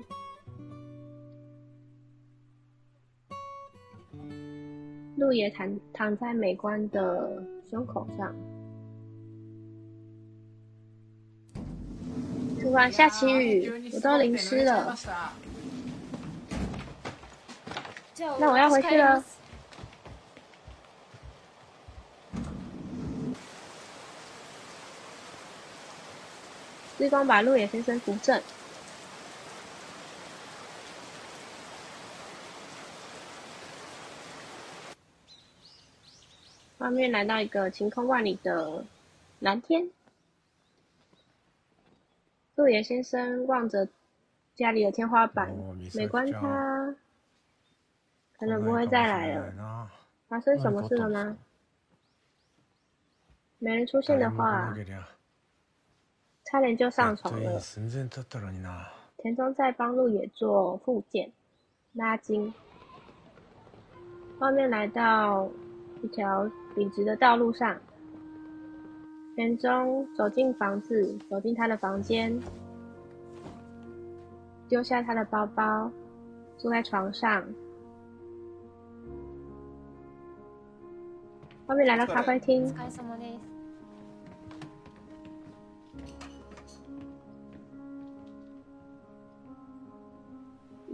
鹿也躺躺在美观的胸口上。突然下起雨，我都淋湿了。那我要回去了。志光把鹿野先生扶正。画面来到一个晴空万里的蓝天。鹿野先生望着家里的天花板，美观他可能不会再来了。发生什么事了吗？没人出现的话，差点就上床了。田中在帮路野做复健、拉筋。画面来到一条笔直的道路上。田中走进房子，走进他的房间，丢下他的包包，坐在床上。外面来到咖啡厅，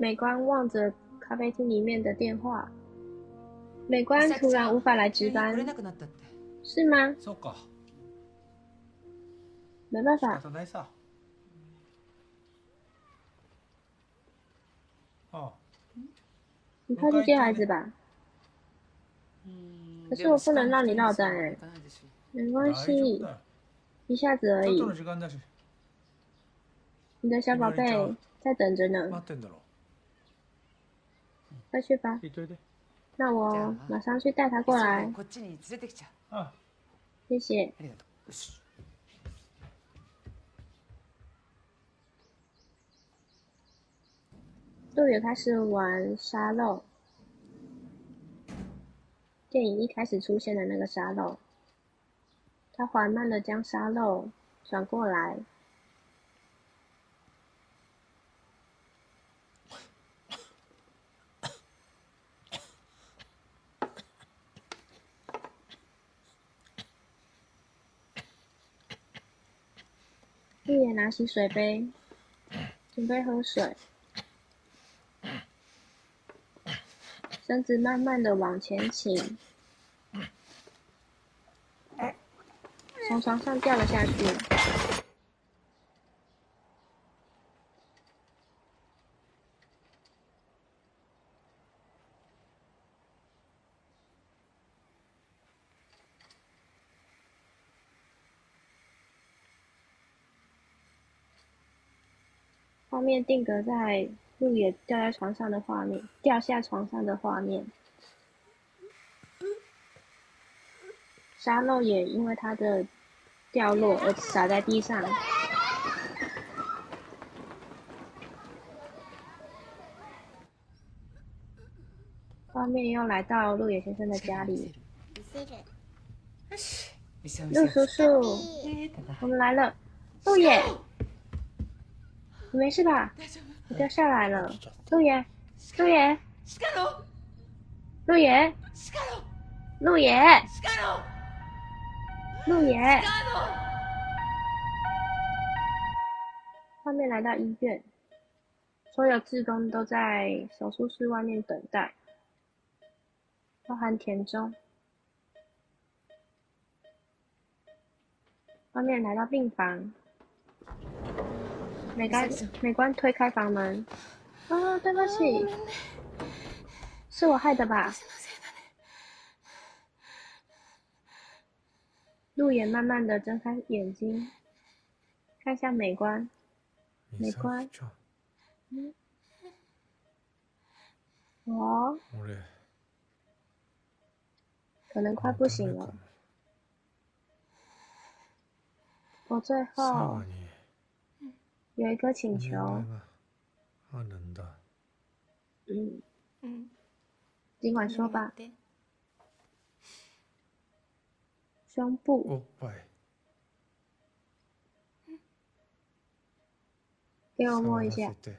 美观望着咖啡厅里面的电话。美观突然无法来值班，是吗？没办法。哦，你快去接孩子吧。可是我不能让你落单哎。没关系，一下子而已。你的小宝贝在等着呢。快去吧。那我马上去带他过来。谢谢。陆野开始玩沙漏，电影一开始出现的那个沙漏，他缓慢的将沙漏转过来，拿起水杯，准备喝水。身子慢慢的往前倾，从床上掉了下去。画面定格在。路野掉在床上的画面，掉下床上的画面，沙漏也因为它的掉落而洒在地上。画面又来到路野先生的家里，陆叔叔，我们来了，陆野，你没事吧？我掉下来了，陆野，陆野，陆野，陆野，陆野。画面来到医院，所有职工都在手术室外面等待，包含田中。画面来到病房。美观美观推开房门，啊，对不起，是我害的吧？路野慢慢的睁开眼睛，看向美观，美观，嗯，我可能快不行了，我最后。有一个请求。嗯嗯，尽管说吧。 胸部，おっぱい给我摸一下触ら。せて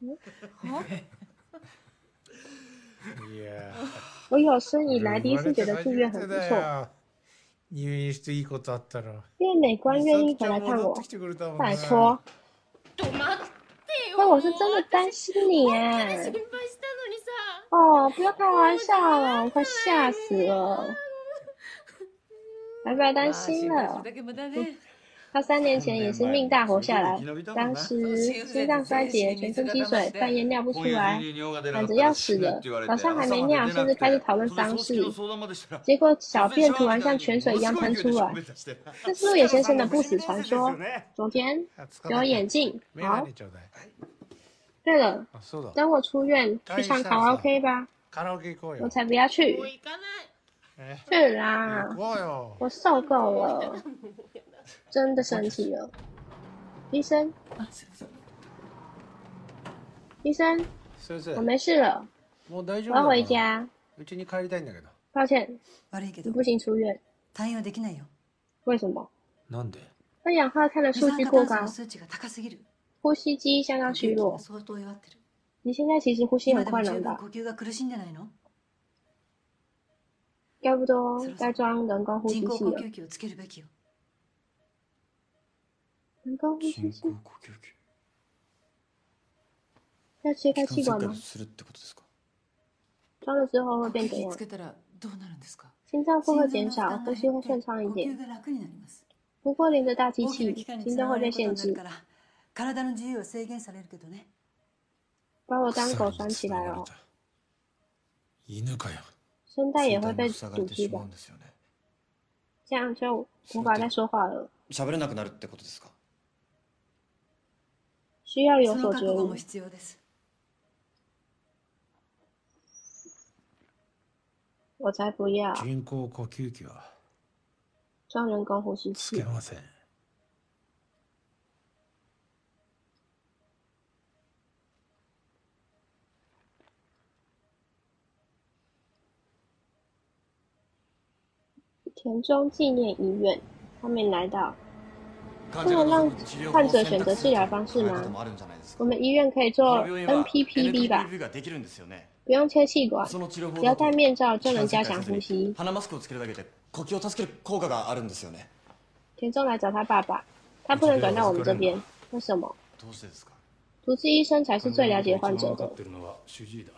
いや我有生以ー来第一次觉得住院很不生まれて初めて错，だよ 入院していいことあったら因为美观愿意回来看我戻って。きてくれたもんね拜托，ちょっと待ってよ但我是真的担心你心哎配。したのにさ哦，不要开玩笑了，我快吓死了。白白担心了。 だけ無駄ね他三年前也是命大活下来，当时心脏衰竭、全身积水，半夜尿不出来，喊着要死了。早上还没尿，甚至开始讨论丧事。结果小便突然像泉水一样喷出来。这是陆野先生的不死传说。昨天给我眼镜，メ好ガ。ネちょうだい对了，あそうだ等我出院去唱卡拉 OK 吧，カラオケ行こうよ我才不要去もう。行かないえ去啦行，こうよ我受够了， 真的生气了。医生，医生，先生我没事了，もう大丈我要回夫だから家。うちに帰りたいんだけど抱歉，悪いけど你不行出院，退院はできないよ为什么？なんで二氧化碳的二数据过高酸化炭素の，数値が高すぎる呼吸机相当虚弱。相当弱ってる你现在其实呼吸很今でも困难吧？十分呼吸が苦しんでないの差不多该装人工呼吸器了。 人工呼吸器をつけるべきよ人工呼吸人器工呼吸器要切开气気管管吗？切開するってことですか装了之后会呼变怎样吸器つ？けたらどうなるんですか心脏负荷减少，呼吸会顺畅一呼点吸。が楽になります不过连着大机大きな器機，械に心脏会被つながること限制になるか。ら体の自由は制限されるけどね把我当狗拴起来哦，犬かよ声带也会被塞が阻击的れてしまうん，ですよね这样就无法再说话了， 需要有その所觉覚悟も悟。必要です我才不要人工呼吸器は装人工呼吸器。つけません田中纪念医院，他们来到， 患不能让治療法を患者選擇治療方式嗎考え方もあるんじゃないですか我们医院可以做この病院は NPPV 吧， NPPV ができるんですよね不用切气管，その治療法只要だと戴面罩就能加强呼吸。鼻マスクをつけるだけで呼吸を助ける効果があるんですよね田中来找他爸爸，他不能转到我们这边，为什么？どうしてですか主治医生才是最了解患者的。てるのは主治医だ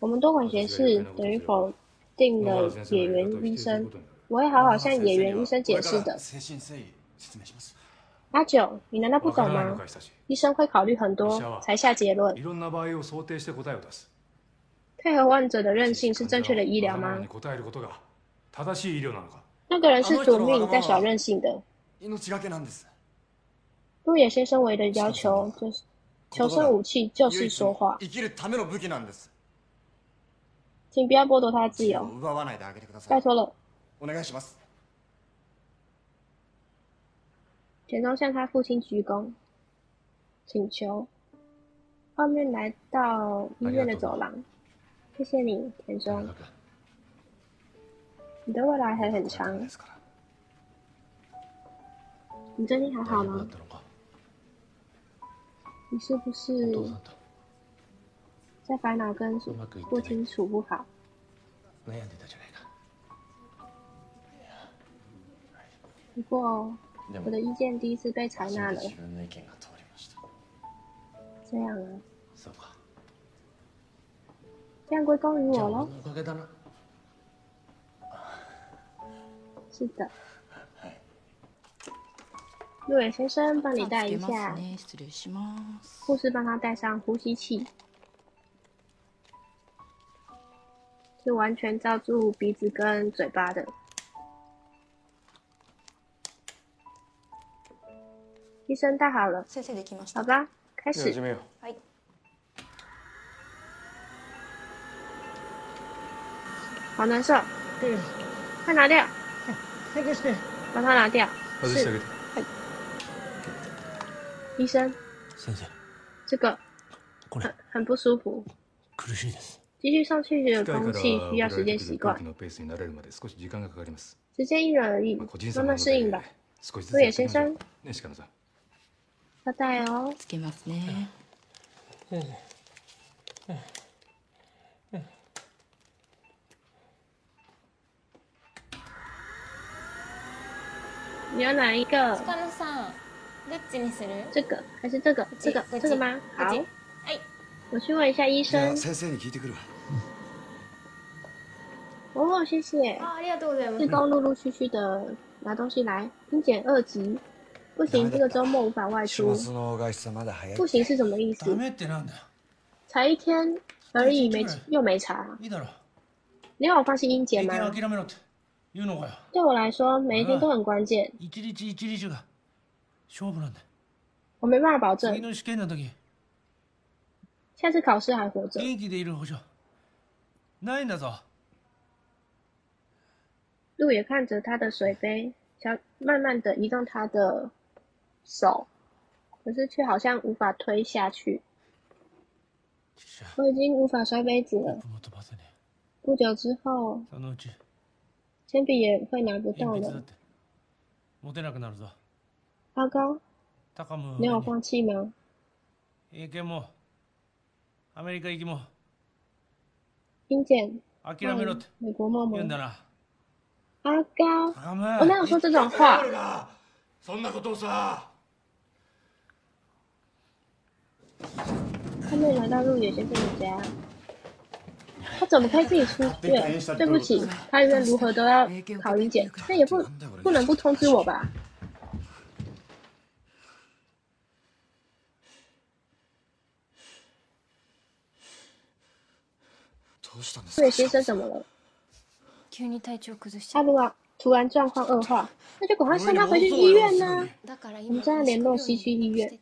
我们多管闲事，等于否定了野原医生。 我会好好向野原医生解释的。誠心誠意説明します阿九，你難道不懂嗎？醫生會考慮很多才下結論。いろんな場合を想定して答えを出す配合患者的任性是正確的醫療嗎に？答えることが正しい医療なのか那個人是賭命在耍任性的。命がけなんです鹿野先生唯一的要求就是求生武器就是說話，生きるための武器なんです請不要剝奪他的自由，奪わないであげてください拜託了。 お願いします田中向他父親鞠躬，請求。後面來到醫院的走廊，謝謝你，田中。你的未來還很長，你最近還好嗎？你是不是在煩惱跟父親處不好？ 不過我的意見第一次被採納了，自分の意見が通りました這樣啊，そうか這樣歸功於我咯。おかげだな是的。陆野先生幫你戴一下，失礼します護士幫他戴上呼吸器，是完全罩住鼻子跟嘴巴的。 醫生戴好了，先生できました好吧，開始。めよはい好難受，快拿掉，把它拿掉。是外してあげて醫生，先生這個これ很很不舒服，苦しいです 继续上去的機械から空气需要送ら时れてくる空间习惯気，のペースに慣れるまで少し時間がかかります时间因人而异，個人差慢慢なので适应吧。少しずつ上野やっていきましょう先生 ね鹿野さん要带哦。つけますね你要哪一个？鹿野さんどっちにする这个还是这个？这个这这个吗？好，はい我去问一下医生じゃあ。先生に聞いてくるわ哦，谢谢。あありがとうございます志工陆陆续续的拿东西来，精简二级。 不行，这个周末无法外出。週末の外出はまだ早い不行是什么意思？ダメってなんだよ才一天而已，没又没查。いいだろ你要我放弃英检経吗？験諦めろって言うのかよ对我来说，每一天都很关键，一日一日が勝負なんだよ我没办法保证次の試験の時下次考试还活着。元気でいる保証ないんだぞ路也看着他的水杯，想慢慢的移动他的 手，可是却好像无法推下去。我已经无法摔杯子了。も飛ばせね不久之後，えそのうち铅笔也会拿不鉛动了。筆だって持てなくなるぞ糟糕，高む你要我放弃吗？英検もアメリカ行きも英检，諦めろって美国梦吗？言うんだな阿高，高む我哪有说这种话？ 他们来到路野先生的家，他怎么可以自己出院？对不起，他无论如何都要考英检，那也不不能不通知我吧？どうしたんですか路野先生怎么了？急に体調崩しちゃ他如果突然状况恶化，那就赶快送他回去医院呢、うだから我今们正在联络西区医院してて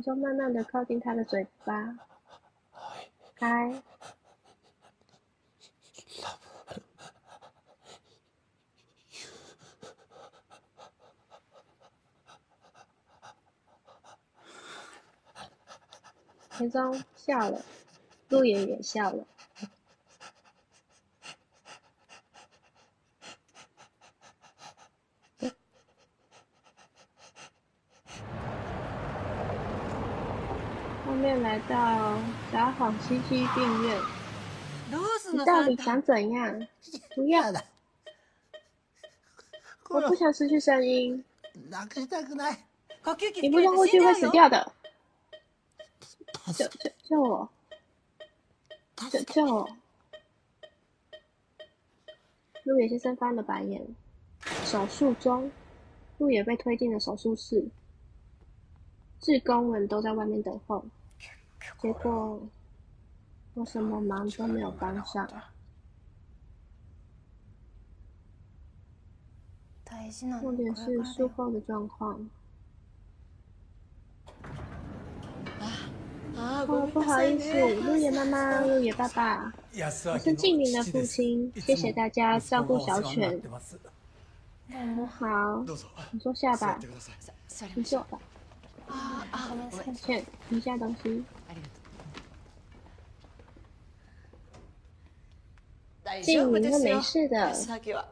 你就慢慢的靠近他的嘴巴，嗨，田中笑了，陆野也笑了。后面来到札幌西区病院，どうすん你のサンタ到底想怎样？不要，我不想失去声音，なくしたくない呼吸器你不用过去会死掉的。救救救我！救救我！路野先生翻了白眼。手术中，路野被推进了手术室，志工们都在外面等候。 结果，我什么忙都没有帮上。大事なの重点是これからだよ术后的状况。あ哦，不好意思，路野妈妈、路野爸爸，我是静明的父亲，谢谢大家照顾小犬。好，どうぞ你坐下吧座って，ください座り你坐吧。ああごめんなさい抱歉，移一下东西。 静明会丈夫ですよ没事的，安明は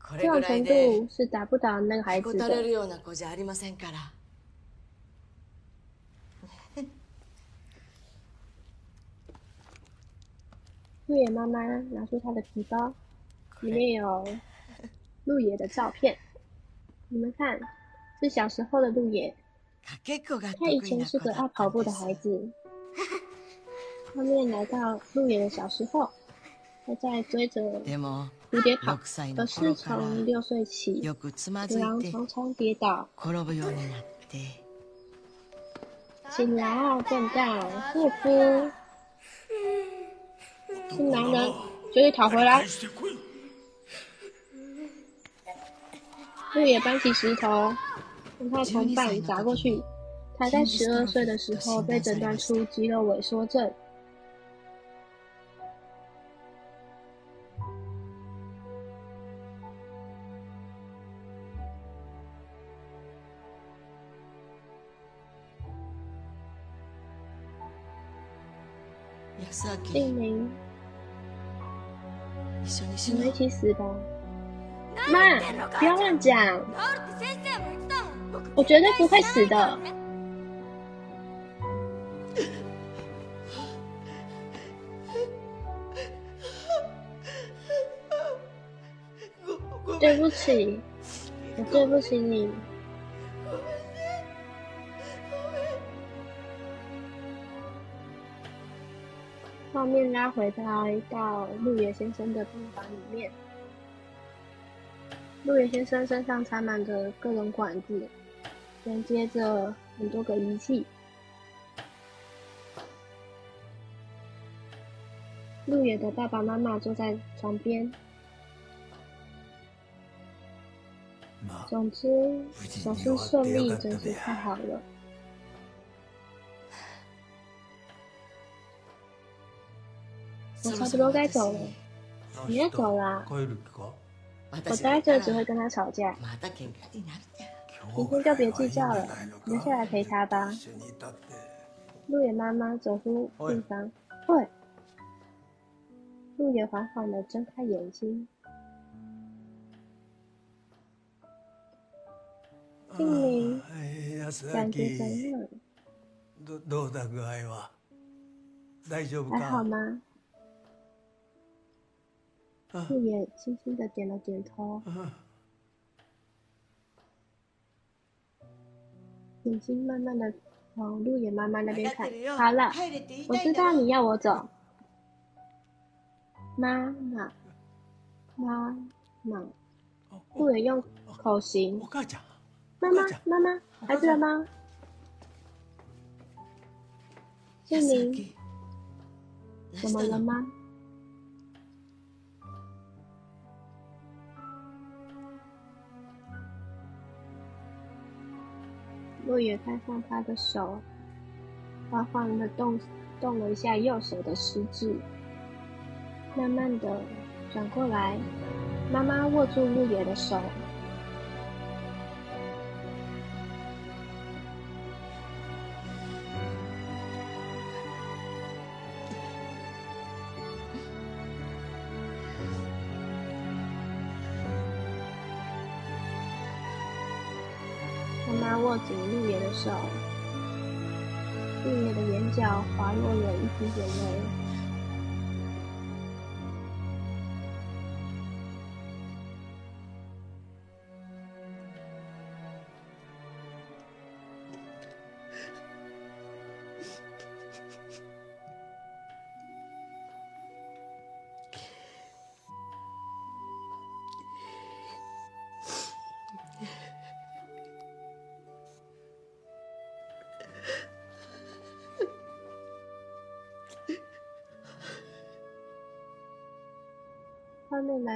こ这れぐら种程いで度是打不倒那个孩へこ子的。たれるような子じゃありませんから路野妈妈拿出她的皮包，里面有路野的照片。你们看，是小时候的路野，かけっこが他以得意な前是个子だった爱跑步的んです孩子。 后面来到路野的小时候， 还在追着でも蝴蝶跑6，歳可の是頃から从六岁起，よくつまず新郎いて常常跌倒。転ぶようになって新郎笨蛋，懦夫。新郎人决定讨回来。鹿野搬起石头，让他同伴砸过去。他在十二岁的时候被诊断出肌肉萎缩症。 安姓明名，一緒に死你们一のう起死吧。妈，不要乱讲，治るって先生も言ってたもん僕我绝对不会死的。对不起，我对不起你。 面拉回来到鹿野先生的病房里面，鹿野先生身上插满着各种管子，连接着很多个仪器。鹿野的爸爸妈妈坐在床边。总之，手术顺利真是太好了。我差不多该走了，你要走啦？帰る気か我私待着只が会跟他吵架，また喧嘩になるじゃん今天就别计较了，留下来陪他吧。一緒にいたって鹿野妈妈走出病房，喂。鹿野缓缓的睁开眼睛，姓名はい安感觉怎明样？どどうだ具合は大丈夫还好か吗？ 鹿野轻轻的点了点头，うん眼睛慢慢的往鹿野妈妈那边看分かってる。よ好了，帰れって言い我知たいんだろ道你要我走。妈妈，妈妈，鹿野用口型お。母ちゃん妈妈お母ちゃん，妈妈，孩子了吗？姓名安明怎么了吗？ 落野看向他的手，缓缓的动动了一下右手的食指，慢慢的转过来，妈妈握住鹿野的手，妈妈握紧手，鹿野的眼角滑落了一滴眼泪。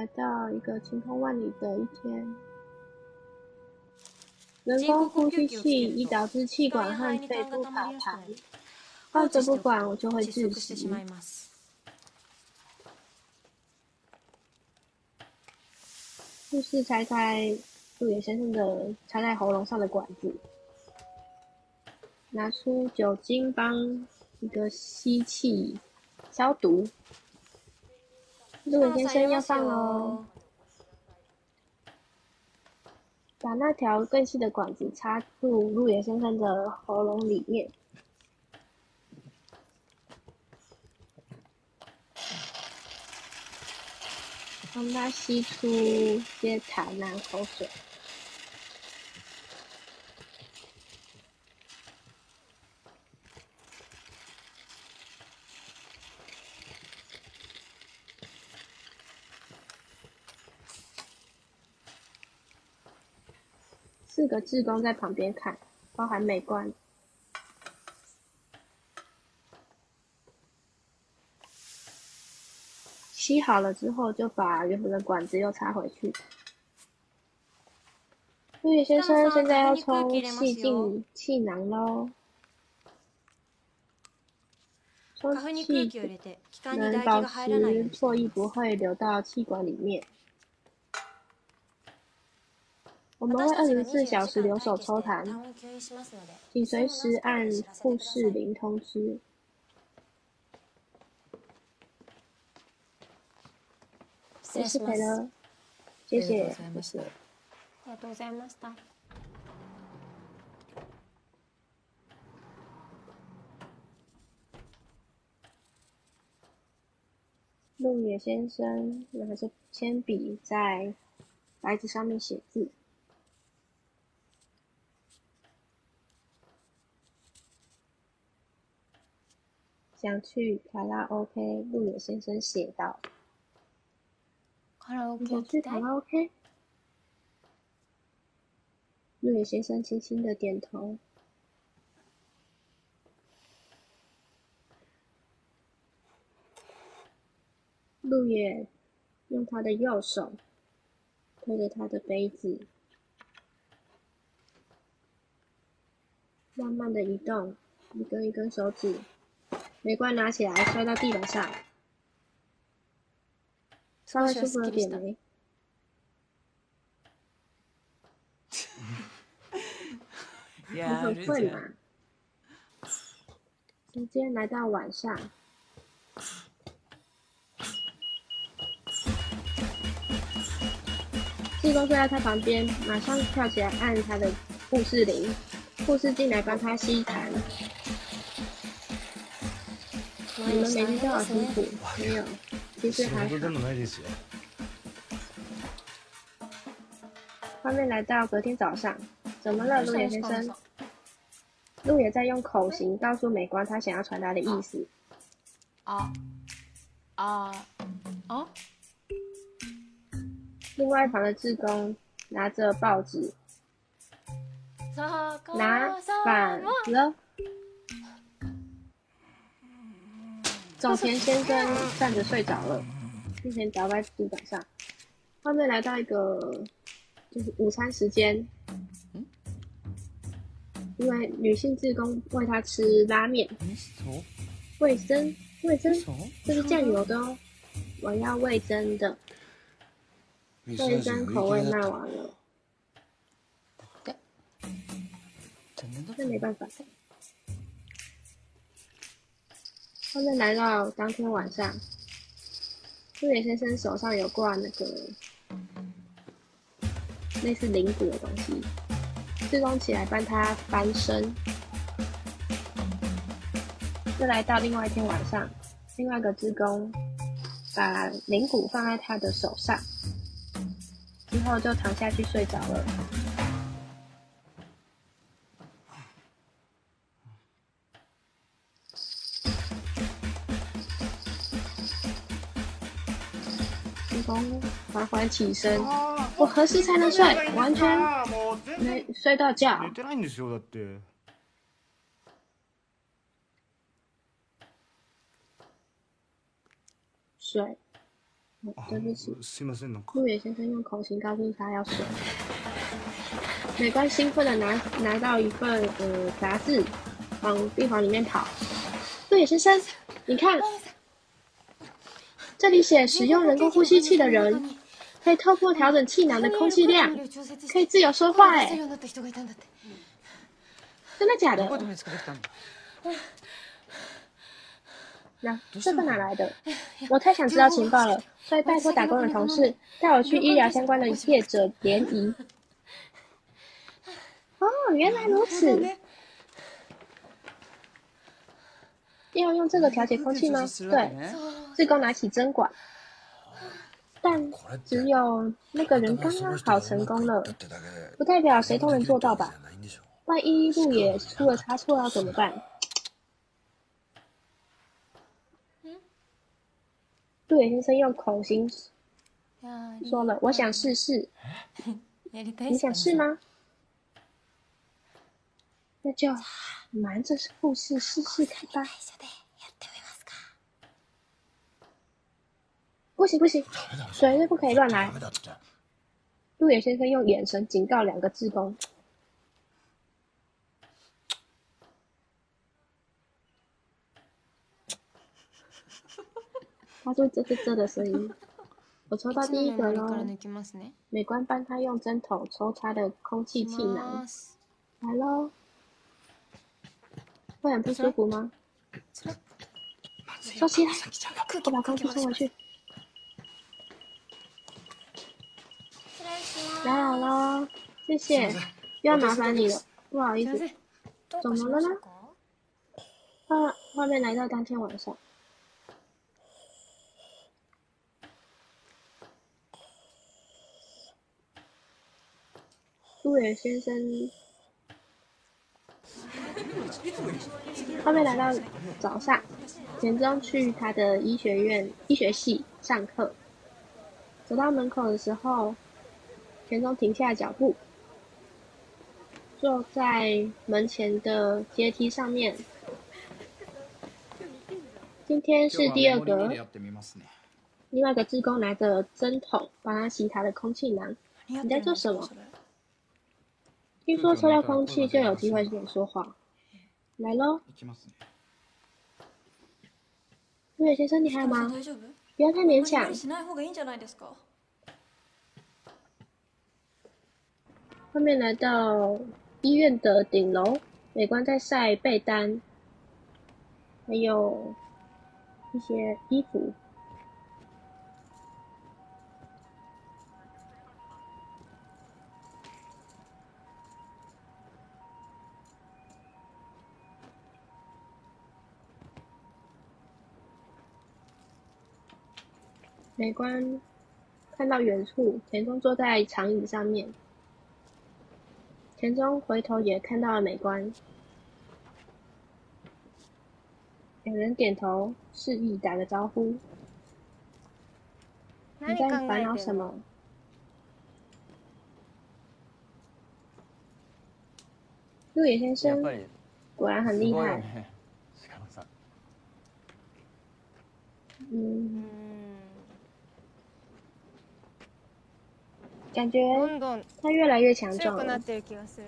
来到一个晴空万里的一天，人工呼吸器已导致气管和肺部卡痰，放着不管我就会窒息。护士拆开鹿野先生的插在喉咙上的管子，拿出酒精帮一个吸气消毒。鹿野先生要放哦，把那条更细的管子插入鹿野先生的喉咙里面。让他吸出些痰啊、口水。四个志工在旁边看，包含美观。吸好了之后，就把原本的管子又插回去。陆野先生现在要冲气进气囊喽，充花粉に空气気を入れて気管に能唾液保が入らないよう持にして唾液不会流到气管里面。 我们会二十四小时留守抽痰，痰を吸引しますので请随时按护士铃通知。我是失礼します培了，谢谢。ありがとうございました陆野先生拿着铅笔在白纸上面写字。 想去卡拉 OK，陆野先生写道カラオ：“你ケ行きたい想去卡拉 OK？” 陆野先生轻轻的点头。陆野用他的右手推着他的杯子，慢慢的移动，一根一根手指， 没关拿起来摔到地板上，稍微舒服了点没？你很困嘛！时间来到晚上，济公坐在他旁边，马上跳起来按他的护士铃，护士进来帮他吸痰。你们每天都好辛苦，没有，其实还好。もないですよ画面来到隔天早上，怎么了，陆野先生？陆野在用口型告诉美光他想要传达的意思。あああ另外一旁的志工拿着报纸，さか拿さ反ま了。 种田先生站着睡着了，之前倒在地板上。画面来到一个就是午餐时间，因为女性志工喂他吃拉面，卫生卫生，这是酱油的哦，我要味增的，味增口味卖完了，那没办法。后面来到当天晚上，陆野先生手上有挂那个类似铃鼓的东西，志工起来帮他翻身。又来到另外一天晚上，另外一个职工把铃鼓放在他的手上，之后就躺下去睡着了。缓缓起身，我何时才能睡？完全もう全然没睡到觉。寝てないんですよだって睡。哦对不起，すいませんなんか陆野先生用口型告诉他要睡。美观兴奋的拿拿到一份呃杂志，往病房里面跑。陆野先生，你看，这里写使用人工呼吸器的人 可以透过调整气囊的空气量，可以自由说话。哎，ようになった人がいたんだって真的假的？どこで見つかってきたんだ那这个哪来的？我太想知道情报了，所以拜托打工的同事带我去医疗相关的业者联谊。哦，原来如此。要用这个调节空气吗？对，志工拿起针管， 但只有那个人刚刚好成功了，不代表谁都能做到吧？万一路野出了差错要怎么办？路野先生用口型いや说了：“我想试试，やりたい你想试吗？” 那就瞒着护士试试看吧。 不行不行，绝对不可以乱来ダ。メだって路野先生用眼神警告两个志工。发出啧啧啧的声音。我抽到第一个喽。抜きますね。美观帮他用针头抽插的空气气囊，す。来喽。会很不舒服吗？收起来，我把空气送回去。 礼します。来好喽，谢谢，又要麻烦你了，不好意思。先生。どう怎かし么了呢ましたか？画画面来到当天晚上，路野先生，画面来到早上，田中去他的医学院医学系上课，走到门口的时候， 田中停下脚步，坐在门前的阶梯上面。今天是第二个，やってみますね。另外一个志工拿着针筒帮他吸他的空气囊。你在做什么？听说抽到空气就有机会跟你说话。来喽，いきますね。陆野先生，你还有吗？大丈夫不要太勉強 后面来到医院的顶楼，美观在晒被单，还有一些衣服。美观看到远处，田中坐在长椅上面。田中回头也看到了美观，两人点头示意，打个招呼。你何考在烦恼えてんの？什么？陆野先生やっぱり果然很すごいよ厉害。ね鹿野さん嗯， 感觉どんどん他越来越强壮了強くなっ。てる気がする。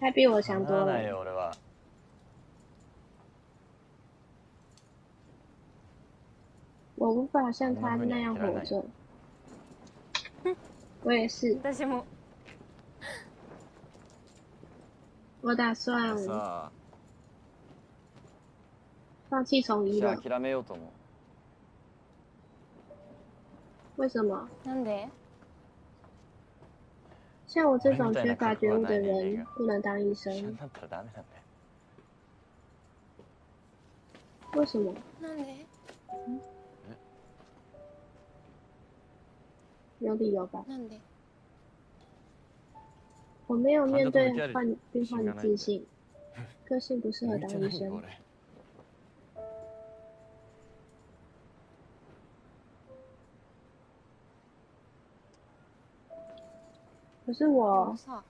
他比我强多ならない了。よ俺は我无法像他那样活着。我也是，私も。我打算さあ 放弃从医了。諦めようと思う为什么？なんで？像我这种缺乏觉悟的人不能当医一緒に生，なったらダメなんだよ为什么？なんで？有理由吧？なんで？我没有面对患病患的自信，个性不适合当医向いてないよ生。 可是で我もさ、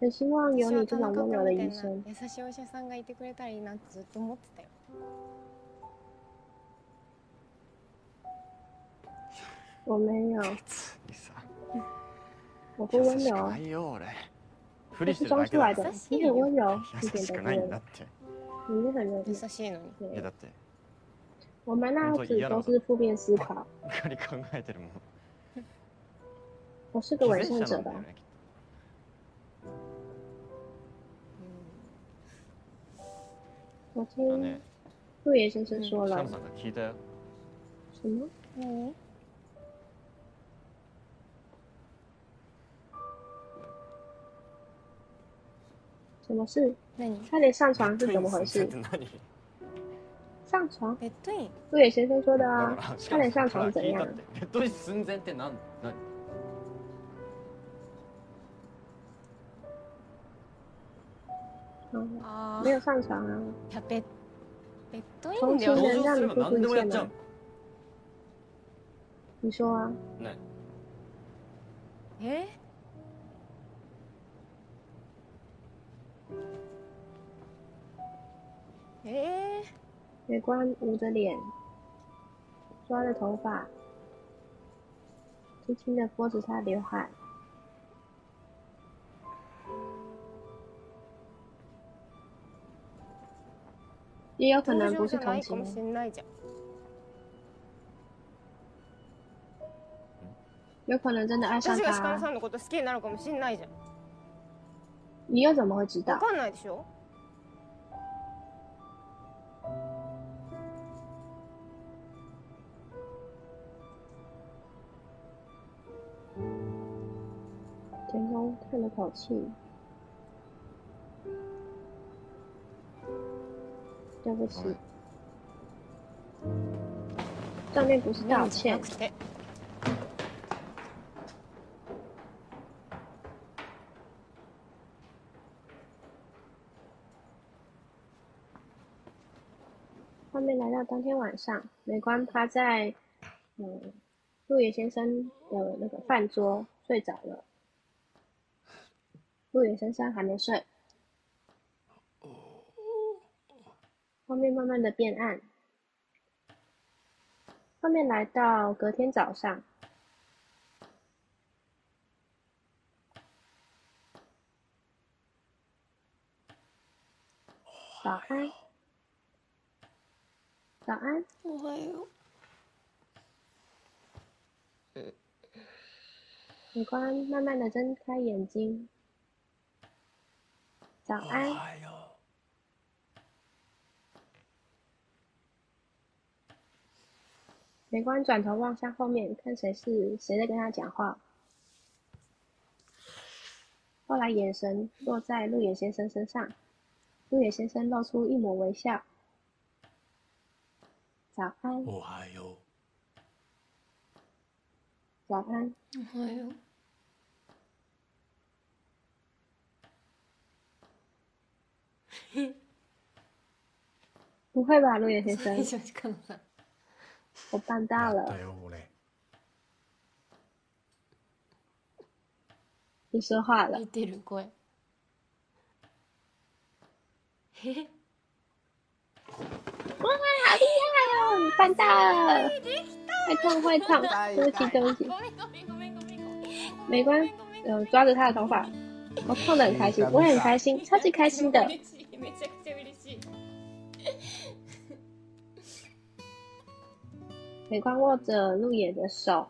很希望有私は你这田中种温柔的君みたいな医生。優しいお医者さんがいてくれたらいいなってずっと思ってたよ。我没有，別にさ我不温柔優しくな，いよ俺不这是利してる装出来的だけだよ。你很温柔，一優点しくないん都不温柔，だって你是很热優情。しいのに。对いやだって我们那样子都是负面思考。 我是个伪偽善者善者吧なんだよ？ね我きっとだ听ね陆野先生说了北野さんから聞いたよ什么？何？什么事？何？他连上床是怎么回事っ？て何上床？ベッドイン？陆野先生说的だ啊から。他连上床怎样聞 いたっ？てベッドイン寸前って何何嗯，あ没有上床啊。あ。やべ。 ベッドイ同ンでは情同情すれば何でもやっちゃう你说啊，ねええ美观捂着脸，抓着头发，轻轻的拨着她刘海。 也有可能不是同情じゃない同情かもし，れないじゃん有可能真的爱上私が鹿野さ他。んのこと好きになるかもしれないじゃん你又怎么会知道？わかんないでしょ田中叹了口气， 对不起，上面不是道じゃな歉，くて画面来到当天晚上，美观趴在嗯陆野先生的那个饭桌睡着了，陆野先生还没睡。 画面慢慢的变暗，画面来到隔天早上，早安，早安。おはよ美观慢慢的睁开眼睛，早安。 美观转头望向后面，看谁是谁在跟他讲话。后来眼神落在鹿野先生身上，鹿野先生露出一抹微笑。早安，おはよ早安。うおはよう不会吧，鹿野先生最，初鹿野さん 我办到う。だ了。よ俺。你说话了似。てる声え哇，好厉害哦！你办到了。会痛会痛，对不起对不起。ごめんごめんごめんごめんごめん没关，嗯、抓着他的头发，我痛得很开心，我也很开心，超级开心的。 美观握着鹿野的手，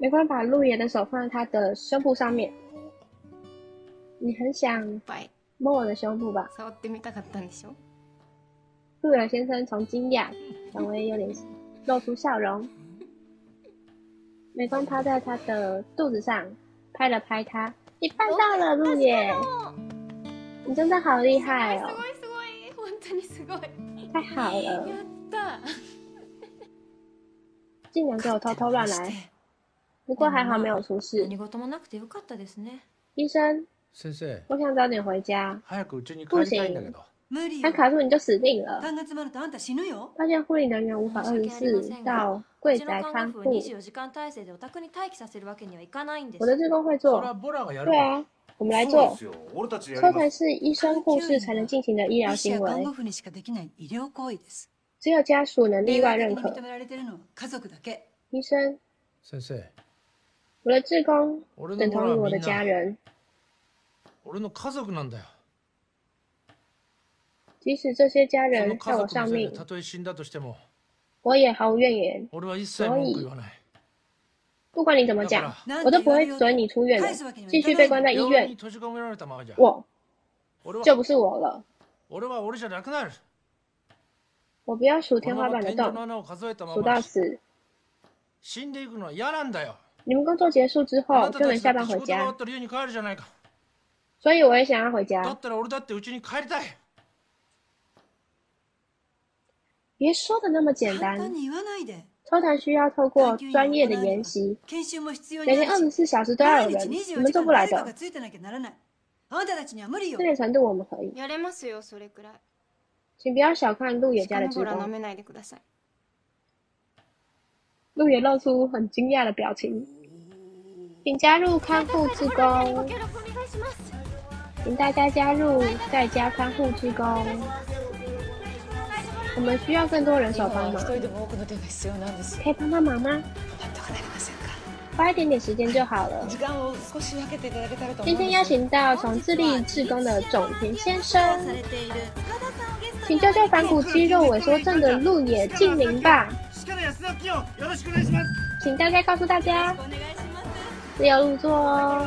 美观把鹿野的手放在他的胸部上面。你很想いっぱい摸我的胸部吧？触ってみたかったんでしょ鹿野先生从惊讶转为有点露出笑容。美观趴在他的肚子上，拍了拍他，你办到了，鹿野，你真的好厉害哦す！ごいすごい本当にすごい太好了 や，った竟然给我偷偷乱来。不过还好没有出事。何事もなくてよかったですね医生，先生、我想早点回家。早く家に帰りたいんだけど。無理よ还卡住你就死定了。痰が詰まるとあんた死ぬよ发现护理人员无法二十四到贵うちの宅看护看護婦を，24時間体制でお宅に待機させるわけにはいかないんです我的志工会做それ。はボラがやる对啊，我们来做。よ俺たち抽才是医生护士才能进行的医疗医師行为 や看護，婦にしかできない医療行為です只有家属能例外认可例外的に認。められてるのは家族だけ医生，先生、我的志工俺等同于我的のボラはみんな家人，俺の家族なんだよ。即使这些家そ人の家在我上族のせいで命，たとえ死んだとしても、我也毫无怨言。俺は一切文句言わない。不管你怎么讲だか，我都不会准你出院的返すわけには继いかない续被关在医病院院に。閉じ込められたままじゃ。我俺は就不是我了， 我不要数俺天花板的は天井の洞，穴を数えたま数ま到死。死んでいくのは嫌なんだよ。你们工作结束之あ后なたた就能下ちだって仕事が終班回家わっ，たら家に帰るじゃないか。所以我也想要回だ家っ。たら俺だって家に帰りたい。别说的那么简单，簡単に言わないで抽团需要透过专业的研习，研修も必要に每天二なるし十四小时都要有毎日人，你24们時間做不来的。誰かがついてなきゃならないあんたたちには無理よ这点程度我们可以。 请不要小看鹿野家的近頃舐职工。めないでください鹿野露出很惊讶的表情。请加入看护志工，ご協力お願いします请大家加入在家看护志工。我们需要更多人手帮忙，一人でも多くの手が必要なんです可以帮帮忙吗？ 花一点点时间就好了。時間を少し分けていただけたらと思今うんです天邀请到从智利志工的种田先生，されている塚田さんをゲスト请救救反骨肌肉萎缩症的鹿野静明吧。鹿野康之をよろしくお願いします请大家告诉大家，お願いします自由入座哦。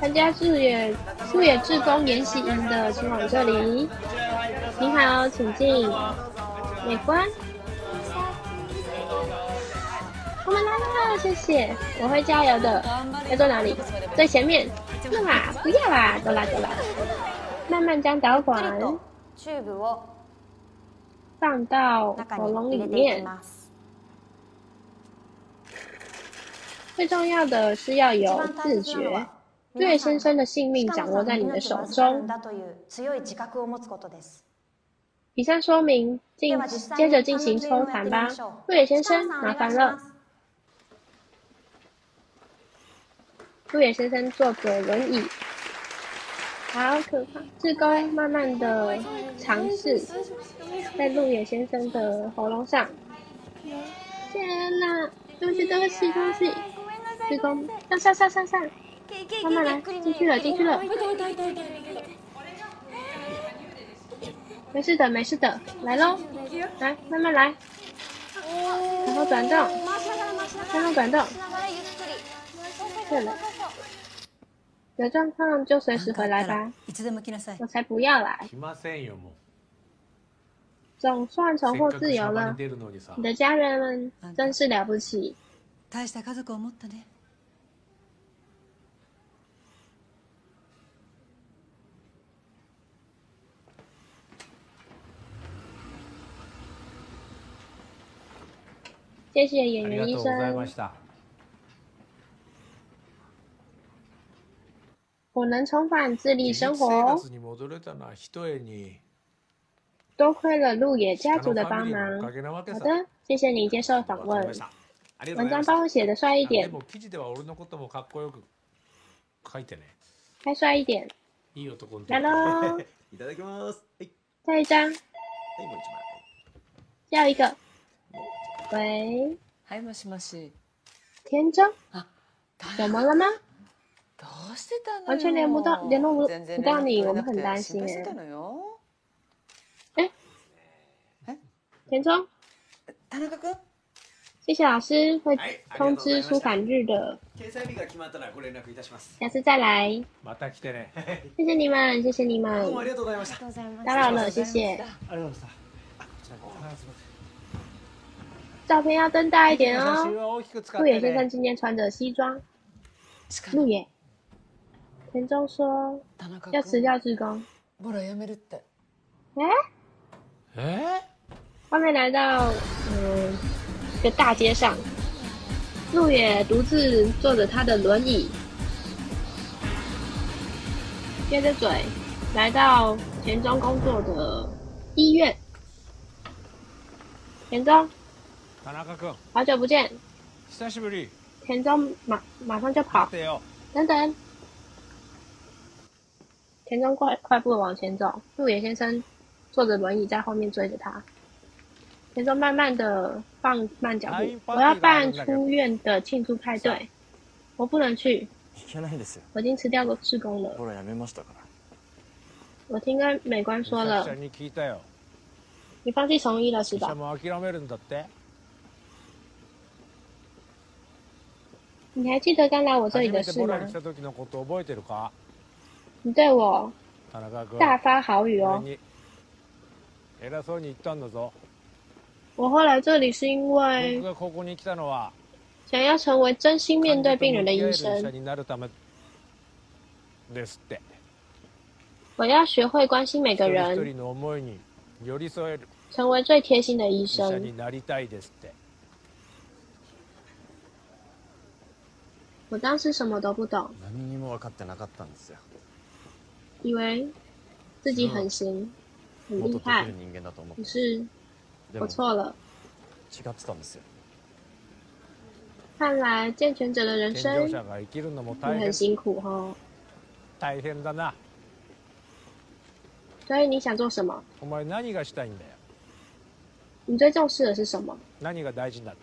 参加志野鹿野志工研习营的，请往这里。你好，请进。美观。 我们来了，谢谢，我会加油的。要坐哪里？最前面。是啦，不要啦，走啦走啦。慢慢将导管チューブを放到中喉咙里に入れていき面。ます最重要的是要有自觉。瑞野先生的性命掌握在你的手中。だという強い自覚を持つことです以上说明，进接着进行抽痰吧。陆野先生，麻烦了。 陆野先生坐着轮椅，好可怕！志工慢慢的尝试在路野先生的喉咙上。天哪！对不起，对不起，对不起。志工，上上上上上，慢慢来，进去了，进去了。没事的，没事的，来喽，来，慢慢来，然后转动，然后转动，对了，有状况就随时回来吧，いつでも来なさい我才不要来，来ませんよも总算う重获せっかくシャバ自由了に。出るのにさ你的家人们真是了不起，大した家族を持ったね谢谢演员医ありがとうございま生 我能重返智利生活生哦，活に戻れたのはひとえに多亏了鹿野家族的鹿のファミリー帮忙のお。かげなわけさ好的，谢谢你接受访问わかりまし。たありがとう文章ございました帮我写的帅一点で，も記事では俺のこともかっこよく書いてね还帅一点。いい男の来喽，いただきますはい下一张，はいもう一枚要一个。喂，はいもしもし田中，あ怎么了吗？ どうしてたのよ完全联不到联络不全然不到你連絡我们很取れなくて担心心配して哎たのよ田中，田中君谢谢老师会はいありがと通うございました知出版日的，掲載日が決まったらご連絡いたします下次再来。また来てね谢谢你们，谢谢你どうもあ们，りがとうございましたありがとうございます打扰了，谢谢。ありがとうございましたあこちらこそあすいません照片要登大一点写真哦。は大きく使っ陆野先てね生今天穿着西装。しかも陆野， 田中说田中要辞君掉志工。ほらやめるって哎，え画面来到嗯一个大街上，陆野独自坐着他的轮椅，撅着嘴来到田中工作的医院。田中，田中君好久不见！久しぶり田中马马上就跑待，てよ等等。 田中快快步的往前走，陆野先生坐着轮椅在后面追着他。田中慢慢的放慢脚步哎，我要办出院的庆祝派对，我不能去，いけないですよ我已经辞掉过志工了。ほらやめましたから我听跟美官说了美咲ちゃ，んに聞いたよ你放弃从医了是医者吧？も諦めるんだって你还记得刚来我这里初的事吗 你对我田中君大发好语哦。俺に偉そうに言ったんだぞ我后来这里是因为僕がここに来たのは想要成为真心面对病人的医患者と向き合える医者生，になるためですって我要学会关心每个一人人一，人の思いに寄り添える成为最贴心的医医者生。になりたいですって我当时什么都不懂， 以为自己很行， 很もっとでき厉害る。人間だと思っ可て是でも我错了，違ってたんですよ看来健全者的人健生常者が生きるのも也大変很辛苦哦。大変だな所以你想做什么？お前何がしたいんだよ你最重视的是什么？何が大事なんだ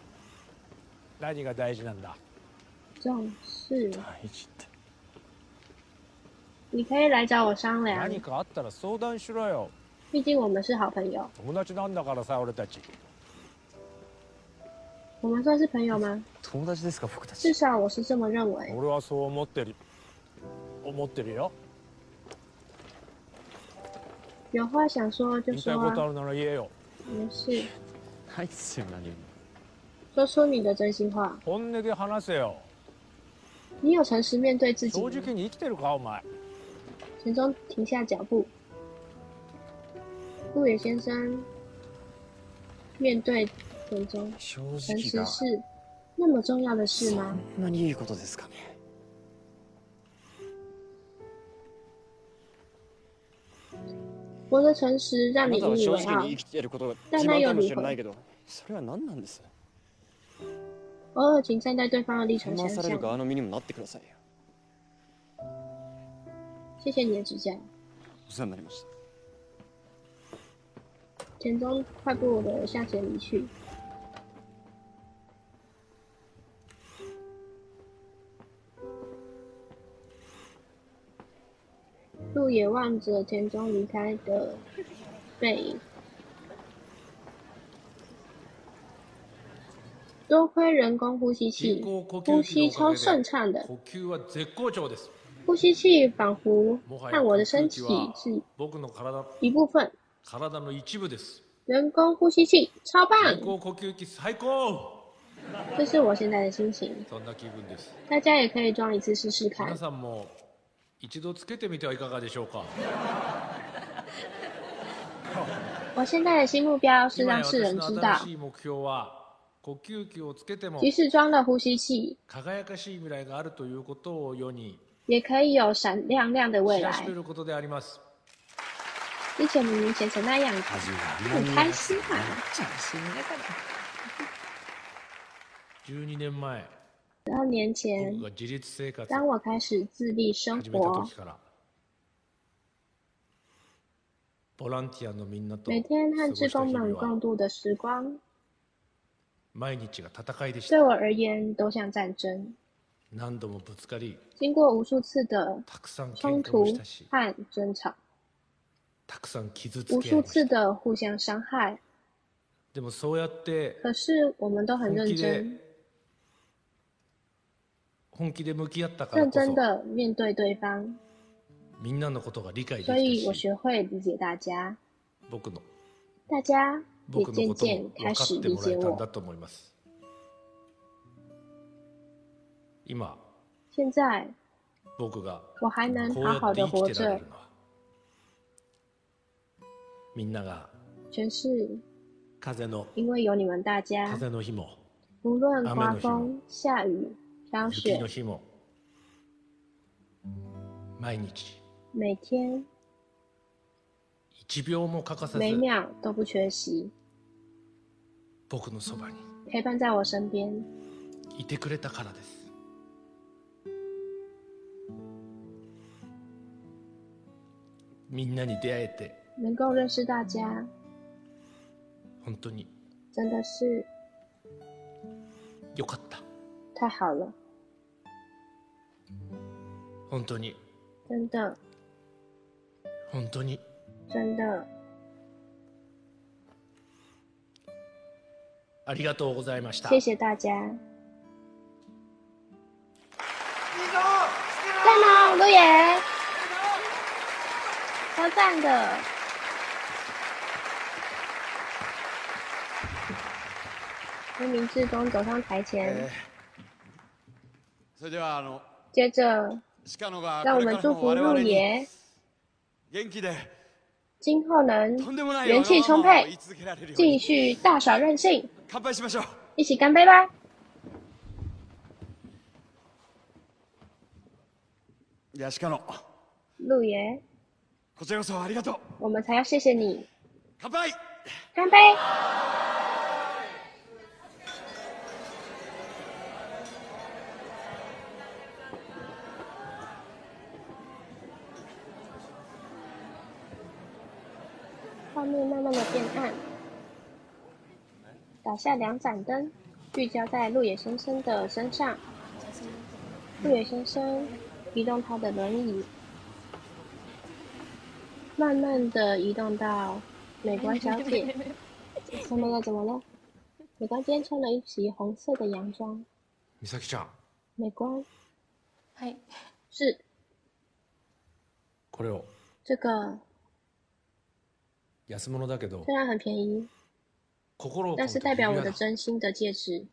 何が大事なんだ重视，大事って 你可以来找我商量，何かあったら相談しろよ毕竟我们是好朋友。友達なんだからさ俺たち我们算是朋友吗？友達ですか僕たち至少我是这么认为。俺はそう思ってる思ってるよ有话想说就说啊，言いたいことあるなら言えよ没事，ないっすよ何も说出你的真心话。本音で話せよ你有诚实面对自己正吗？直に生きてるかお前 田中停下脚步。陆野先生面对田中，正诚直が实是那么重要的事そ吗？んなにいいことですかね活得诚实让あ你なたは正引以为傲直に生，きていることが但那又自慢かも离婚。しれないけどそれは何なんです偶尔请站在对方的立场想騙される想。 谢谢你的指教。お世話になりました田中快步的向前离去。路也望着田中离开的背影。多亏人工呼吸器，呼吸超顺畅的， 呼吸は絶好調です呼吸器仿佛もはや和我的身体空気は是僕の体一部分。体の一部です人工呼吸器超棒，人工呼吸器最高这是我现在的心情。そんな気分です大家也可以装一次试试看皆。さんも一度つけてみてはいかがでしょうか我现在的新目标是今や让世人私知道の新，しい目標は呼吸器をつけても即使装了呼吸器， 輝かしい未来があるということを世に也可以有闪亮亮的未来知らし。めることであります之前明明写成那样子，很开心啊！ 12年前十二年前僕，が自立生活当我开始自立生始めた活時，からボランティアのみんなと每天和過ごした志工们日々は共度的时光，毎日が戦いでした对我而言都像战争。 何度もぶつかり经过无数次的たくさん冲喧嘩を突したし和争吵，たくさん傷つけ合いました。的互相伤害，でもそうやって可是我们都很认本気で真，本気で向き合ったから认こそ真的面对对方，みんなのことが理解で所以我きたし学会理解大家，僕の大家也渐僕のこと渐开も分か始理解ってもらえたんだ我。と思います今现在僕が我还能こうや好好的活って生きてられ着る，のはみんなが全是風の因为有你们大家，風の日も无论刮雨の日风も下雨、飘雪雪の，日も毎日每天一秒も欠かさず每秒都不缺席，僕のそばに陪伴在我身边。 みんなに出会えて。能够认识大家，本当に。真的是。よかった。太好了，本当に。真的。本当に。真的，ありがとうございました。谢谢大家。赞哦，陆野，超赞的。一名志工走上台前，それではあの接着鹿野が让我これからも们祝福我々に陆野元気で今后能とんでもない元气充わがままを沛言い続けられるよう继に续大耍任性，乾杯しましょう一起干杯吧！いや鹿野陆爷， こちらこそありがとう 我们才要谢谢你。乾杯干杯！画面慢慢的变暗，打下两盏灯，聚焦在鹿野先生的身上。鹿野先生移动他的轮椅， 慢慢的移动到美观小姐。怎么了？怎么了？美观今天穿了一袭红色的洋装。美咲ちゃん美观はい是これを这个，安物だけど虽然很便宜，心を但是代表我的真心的戒指，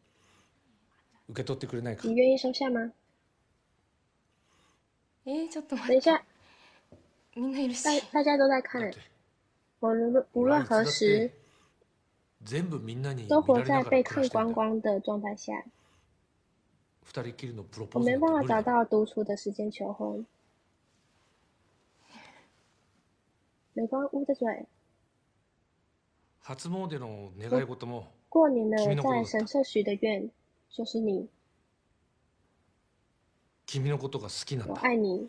受け取ってくれないか你愿意收下吗？えー、ちょっと待等一下，みんないるし 大大家都在看诶，我无论无论何时全部みんなに都活見られながら在被看暮らしてんだ光光的状态下，二人きりのプロポ我ーズ没办法找なんて無理だ到独处的时间求婚。美观捂着嘴，初詣の願い事も过年了君のこと在神社许的愿就是你，君のことが好きなん我だ爱你。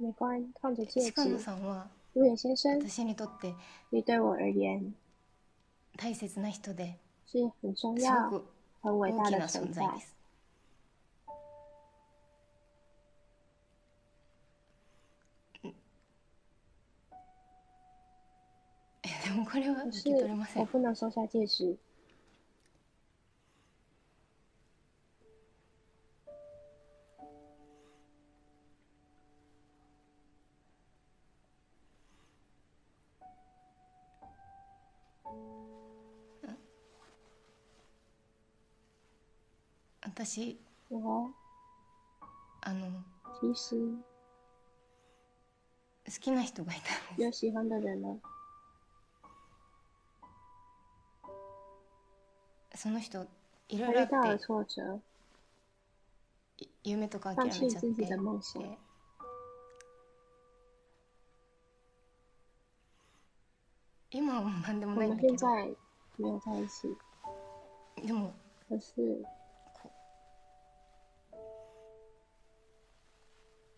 美观看着戒鹿野指，さんは路野先生，私にとって你对我而言大切な人です很重す要、ごく很伟大大きな的存在存在で。すえでもこれは受可是け取れませ我ん不能收下戒指， 私。我あの。其实好きな人がいたんで有喜欢的人その人いろ他いろあ遇到了って挫折，い夢とか放諦めちゃって弃自己的梦想。で今はもう何でもないんだけど。现在没有在一起，でも。可是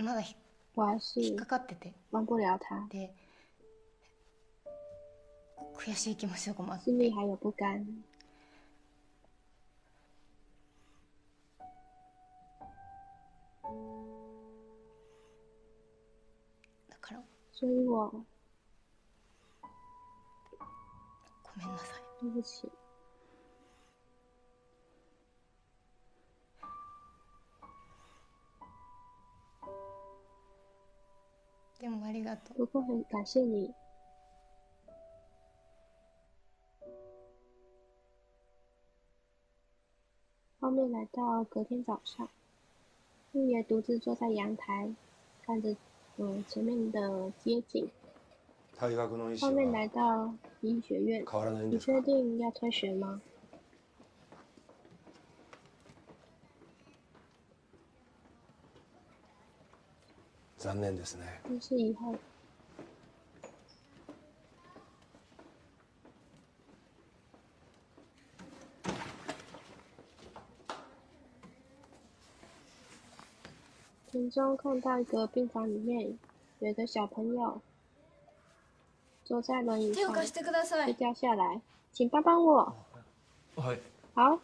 まだ引っかかってて。で悔しい気持ちとかもあって。だから所以我ごめんなさいでもありがとう不过很感谢你。画面来到隔天早上，陆爷独自坐在阳台，看着嗯前面的街景。大学の医師画面来は到医学院，変わらないん你ですか确定要退学吗？ 残念ですね但是以后田中看到一个病房里面有一个小朋友坐在轮椅上，手を貸してくださ会い掉下来，请帮帮我。はい好，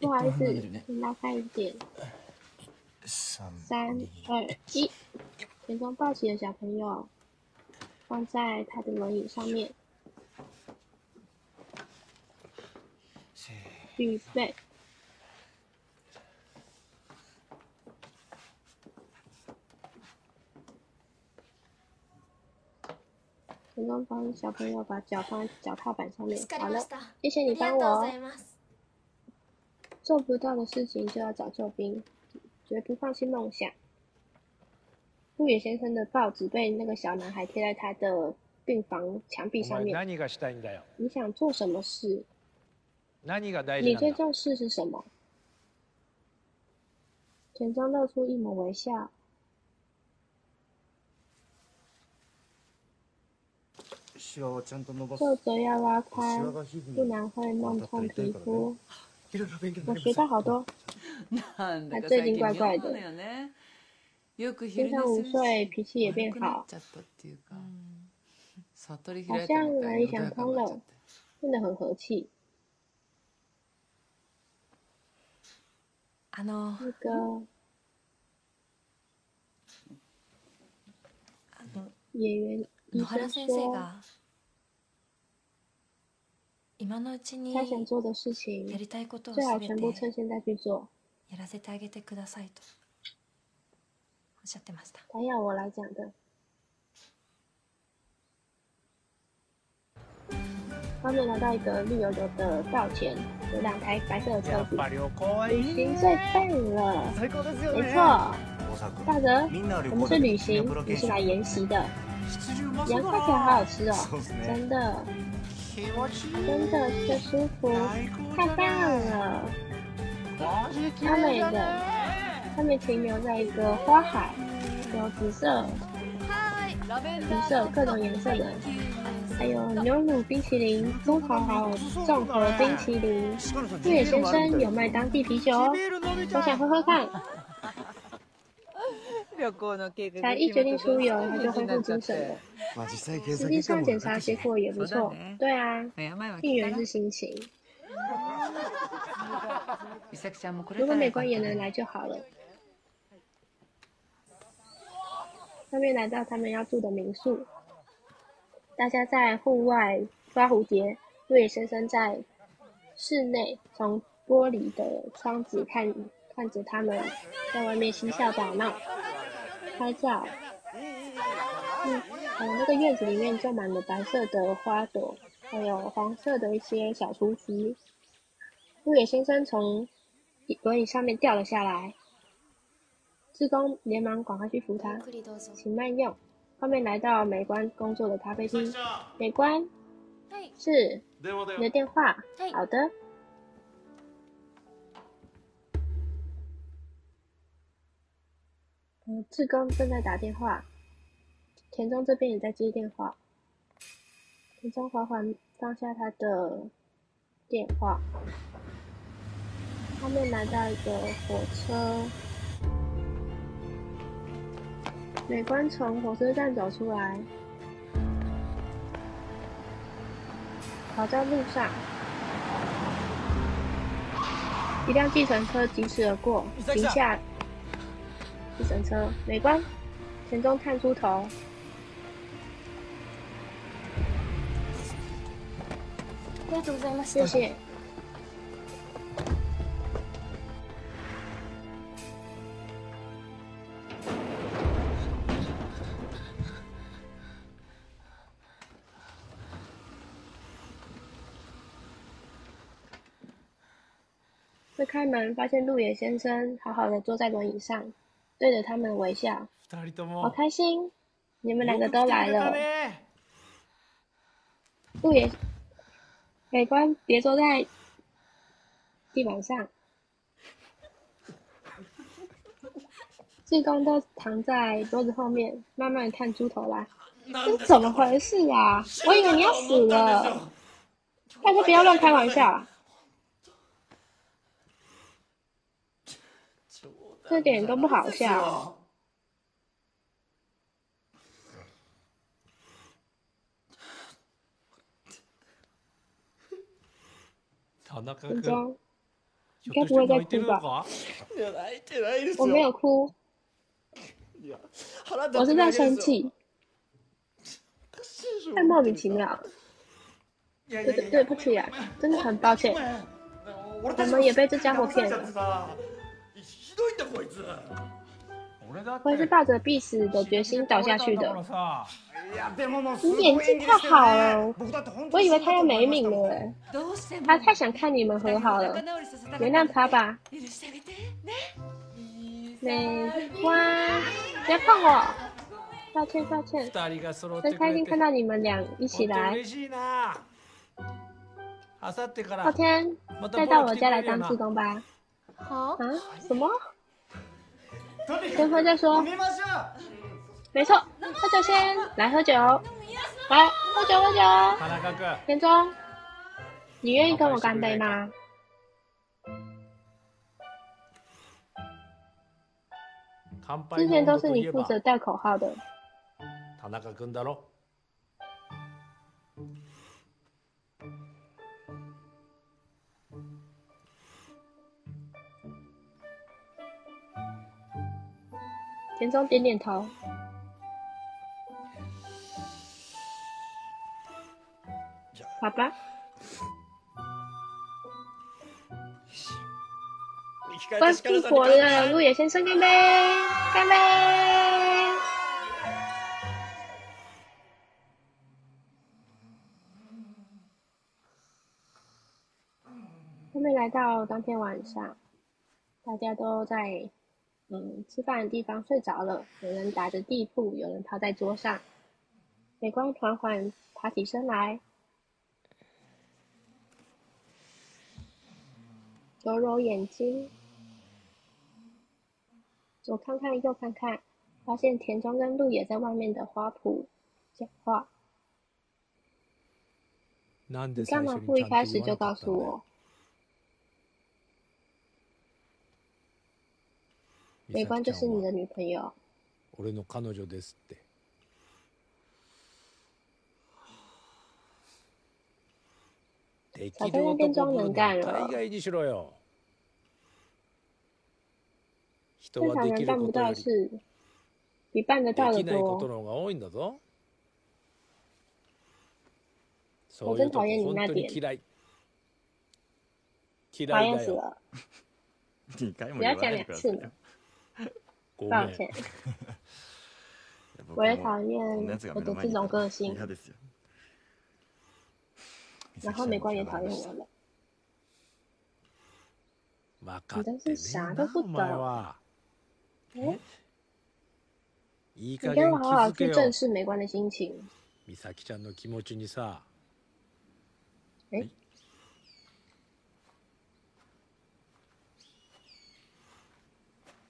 不好意思，请拉开一点。三二一，田中抱起的小朋友，放在他的轮椅上面，预备。成功帮小朋友把脚放在脚踏板上面。好了，谢谢你帮我哦。做不到的事情就要找救兵，绝不放弃梦想。陆野先生的报纸被那个小男孩贴在他的病房墙壁上面。何がしたいんだよ。你想做什么事？何が大事你なんだ。最重视是什么？田中露出一抹微笑。シワはちゃんと伸ばす。皱褶要拉开シワ，が皮膚不に然会弄痛皮肤。 いろいろ勉強にな我りました。学到好多，なんだか最近最近怪怪的妙なのよねよく今上午睡，脾气也变好，ちゃったっていうか悟り好開いた像みたいに哪里想通了穏やかになっちゃって，变得很和气。あの那个演员医野原生先生说，が今のうちに 他想做的事情やりたいことを最好すべ全部趁て现在去做。やらせてあげてくださいとおっしゃってました他要我来讲的。他们来到一个绿油油的道前，有两台白色的车子。旅行はい旅行最棒了，最高ですよね。没错。大沢君大泽，みんなは旅我们行で是旅行，你是来研习的。羊看起来好好吃哦，そうですね。真的，気持ちいい。 真的是舒服，太棒了，超美的。他们停留在一个花海，有紫色、橘色各种颜色的，还有牛乳冰淇淋、综合还有综合冰淇淋。越野先生有卖当地啤酒哦，我想喝喝看。旅行の計画才一決定出遊，他就恢復精神了。まあ実際検实査結果际上检も查结果也不错，对啊，病は病気かな源是心情。美咲ちゃんもこれ如果美からよかった观也能来就好了。他们来到他们要住的民宿，大家在户外抓蝴蝶，陆野先生在室内从玻璃的窗子看看着他们在外面嬉笑打闹、 拍照。嗯，呃，那个院子里面种满了白色的花朵，还有黄色的一些小雏菊。陆野先生从轮椅上面掉了下来，志工连忙赶快去扶他，请慢用。后面来到美观工作的咖啡厅，美观はい是電話だ你的电话，はい好的。 志工正在打电话，田中这边也在接电话。田中缓缓放下他的电话，他们来到一个火车，美观从火车站走出来，跑在路上，一辆计程车疾驰而过，停下。计程车，美观，田中探出头，ありがとうございまし谢谢。推开门，发现鹿野先生好好的坐在轮椅上， 对着他们微笑，好二人とも。开心！你们两个都来了。ね鹿野，美观，别坐在地板上。志工都躺在桌子后面，慢慢地探出头来。这是怎么回事啊？我以为你要死了。大家不要乱开玩笑 这点都不好笑。田中君田中，ひょっとして泣いてるのかいや泣いてないですよ。我没有哭，いや腹立我是在ってるだけですよ生。气。 太莫名其妙了。对对对不起啊，真的很抱歉，我们也被这家伙骗了。 ひどいんだこいつ我也是抱着必死的决心倒下去的。いやでももうす你ごい演技太好了，僕だって本当我以为他要没命了哎。どうしても他太想看你们和好了仲，直りさせたかった原谅他吧，許してあげてね美花，不要碰我，抱歉抱歉，二人が揃っ真开てくれて心看到你们俩一起来。本当嬉しいなあさってから后天また再到我家来当志工吧。は啊？什么？ 等会儿再说。飲みましょう没错，喝酒先，来喝酒，来喝酒喝酒。田中君田中，你愿意跟我干杯吗？乾杯之前都是の温度といえば你负责带口号的。 田中点点头。好吧，关闭火了，路野先生干杯，干杯！后面来到当天晚上，大家都在嗯吃饭的地方睡着了，有人打着地铺，有人趴在桌上。美光缓缓爬起身来，揉揉眼睛，左看看右看看，发现田中跟鹿野在外面的花圃讲话。なんで你干嘛不一开始就告诉我？ 美光就是你的女朋友，俺の彼女ですって。できる男ぶるの大概にしろよ。人正はできる常人办不ことよ。り到的事，比办得到的できないこと多。の方が多いんだぞ。そういうとこ我真讨厌你本当に那点嫌い讨嫌いだよ。厌死了！2回も不要讲言わないで两次呢くださいよ，ごめん抱歉，僕も我也讨こん厌なやつが我的这目の前にいたら种个性，嫌ですよ然后美光也讨厌我了。分かってね你真是啥都不えなお前懂。は哎，你いい加減跟我好好気づけよ去正视美观的心情。美咲ちゃんの気持ちにさ哎，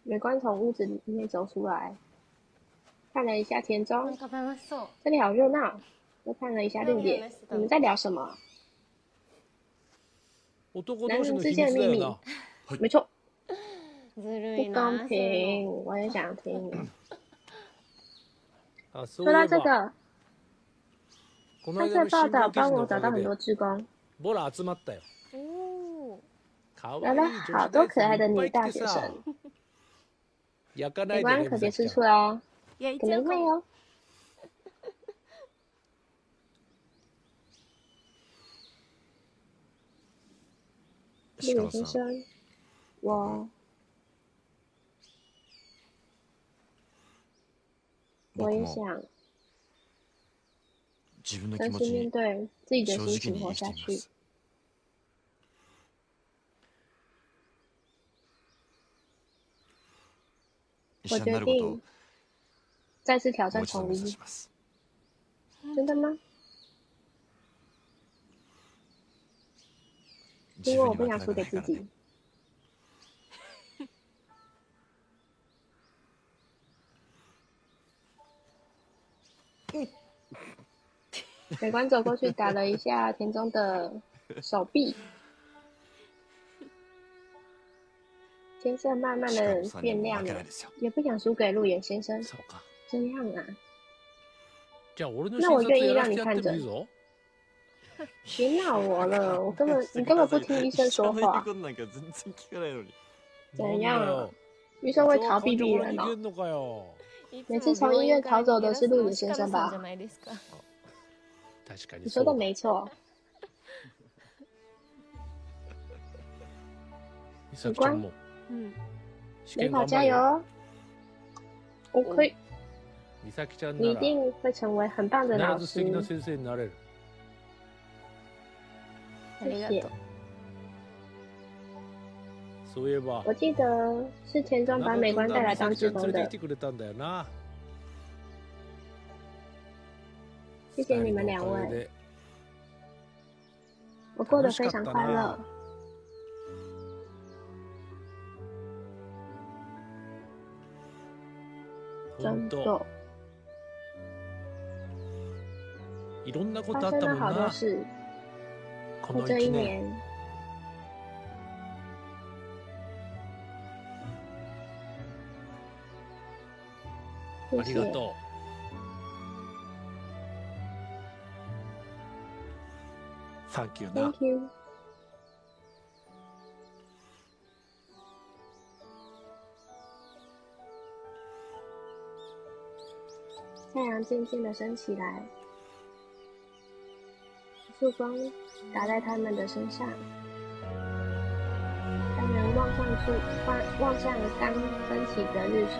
美观从屋子里面走出来，看了一下田中，食べましょう这里好热闹。又看了一下绿野，你们在聊什么？男男人之间的秘密。没错，ずる不いな公平，我也想听。あそう说いえば到这个，この他間の新在报道聞記事のお帮我找到かげで很多志工，ボラ集まったよおーかわ来了いい女子好多可爱的女大生いっぱい来てさ大学生。 焼かないで美观ね可别吃美咲ち醋哦，いや一可能応こ会哦。绿野先生，我我也想自分の気真实持ちに面对自己的正心情活直に生下去。 我緒にな决ることを定再次挑战もう一度统一目指し。ます真的吗？自因为我分に不想输给自負けたくないからね己。美观走过去打了一下田中的手臂， 天色慢慢的变亮了，也不想输给路野先生。そうか这样啊，じゃあ俺の那我診察やら愿意让せてやっても你看着いいぞ别闹我了，我根本你根本不听医生说话，一緒の言うことなんか全然聞かないのに怎样啊なんだよ？医生会逃避病人哦。そう患者から逃げんのかよ每次从医院逃走的是路野先生吧いつも病院から逃げ出すからじゃないですか 確かに你说的没错，美咲 ちゃんもうん試美好験頑張るよ加油哦！我可以，美咲ちゃん你一なら定会成为很棒的老必ず素师敵。な先生になれるありがとうそういえば我记得是田中把美观带来当志工的美咲ちゃん連れてき，てくれたんだよな谢谢你们两位，二人のおかげで我过得非常快乐。 ちゃんと。いろんなことあったもんな。好。この一年。ありがとう。Thank you. Thank you. 太阳渐渐的升起来，一束光打在他们的身上，让人望上去，望望向刚升起的日出。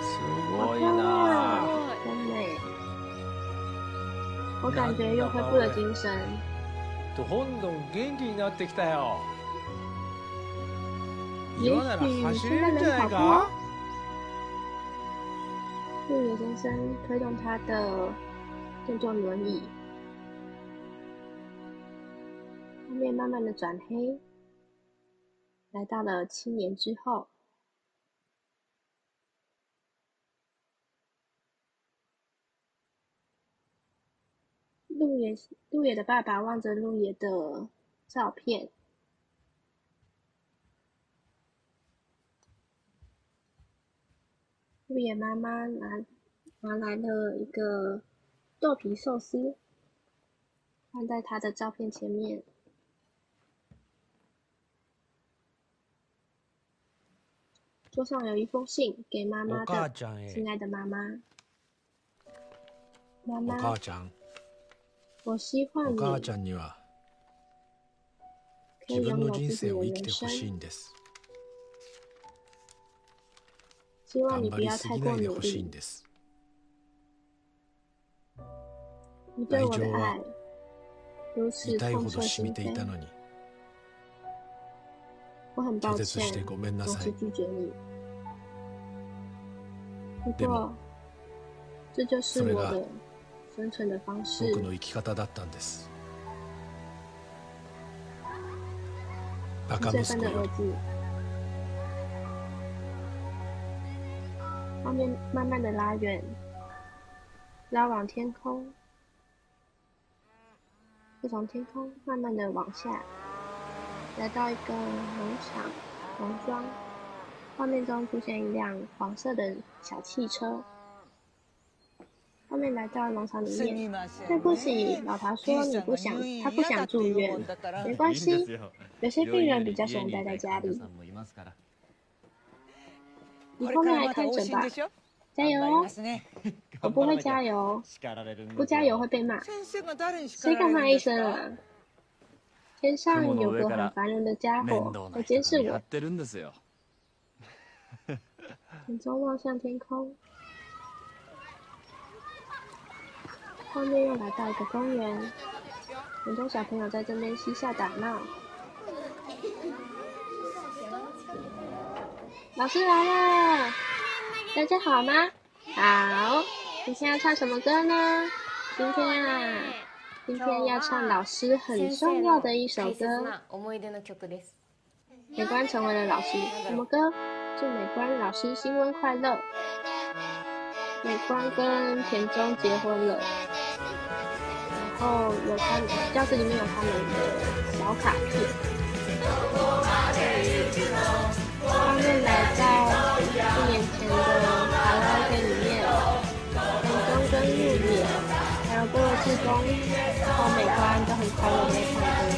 す好ごい漂亮な真美。我感觉又恢复了精神。どんどん元気になってきたよ 也今なら许走れ现在るんじゃない能跑步哦か。路野先生推动他的电动轮椅，画面慢慢的转黑，来到了七年之后。路野路野的爸爸望着路野的照片， 路野妈妈拿拿来了一个豆皮寿司，放在他的照片前面。桌上有一封信给妈妈お母的，ちゃんへ亲爱的妈妈，妈お妈母，ちゃん我希望你お母ちゃんには可以自分拥有自己の人生的人を生 希望你不頑張りす要太过ぎないで努力。ほしいんです你对我的愛情は爱如此痛い痛彻ほど染み心扉ていた，のに我很抱拒絶して歉，ごめんな总是さい拒绝你。不でも过，这就是それが我的生存的方式。僕の生き方だったんですバカ这息子よ份的儿子。 画面慢慢的拉远，拉往天空，再从天空慢慢的往下，来到一个农场农庄。画面中出现一辆黄色的小汽车。画面来到农场里面，对不起，老陶说你不想，他不想住院，没关系。有些病人比较喜欢待在家里。你后面来看诊吧，加油哦！我不会加油，不加油会被骂。谁敢骂医生啊？天上有个很烦人的家伙在监视我。てるんですよ眼中望向天空，画面又来到一个公园，很多小朋友在这边嬉笑打闹。 老师来了，大家好吗？好，你现在要唱什么歌呢？今天啊，今天要唱老师很重要的一首歌。思い出の曲です美观成为了老师，什么歌？祝美观老师新婚快乐！美观跟田中结婚了，然后有他们教室里面有他们的小卡片。 画面来到一年前的卡拉 OK 里面，田中跟路野还有各位志工，然后美观都很快乐的唱歌。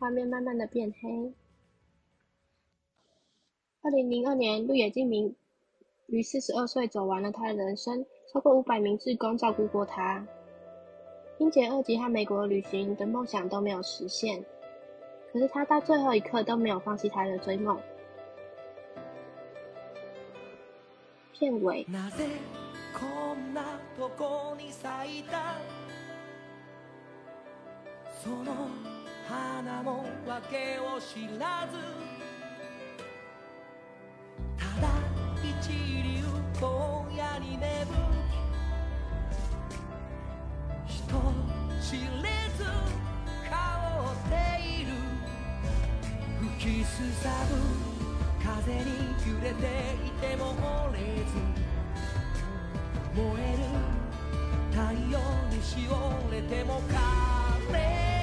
画面慢慢的变黑。二零零二年，鹿野静明于四十二岁走完了他的人生，超过五百名志工照顾过他。英杰二级和美国旅行的梦想都没有实现，可是他到最后一刻都没有放弃他的追梦。片尾。花も訳を知らず。ただ一流荒野に眠り人知れず香っている。吹きすさぶ風に揺れていても折れず燃える太陽にしおれても枯れ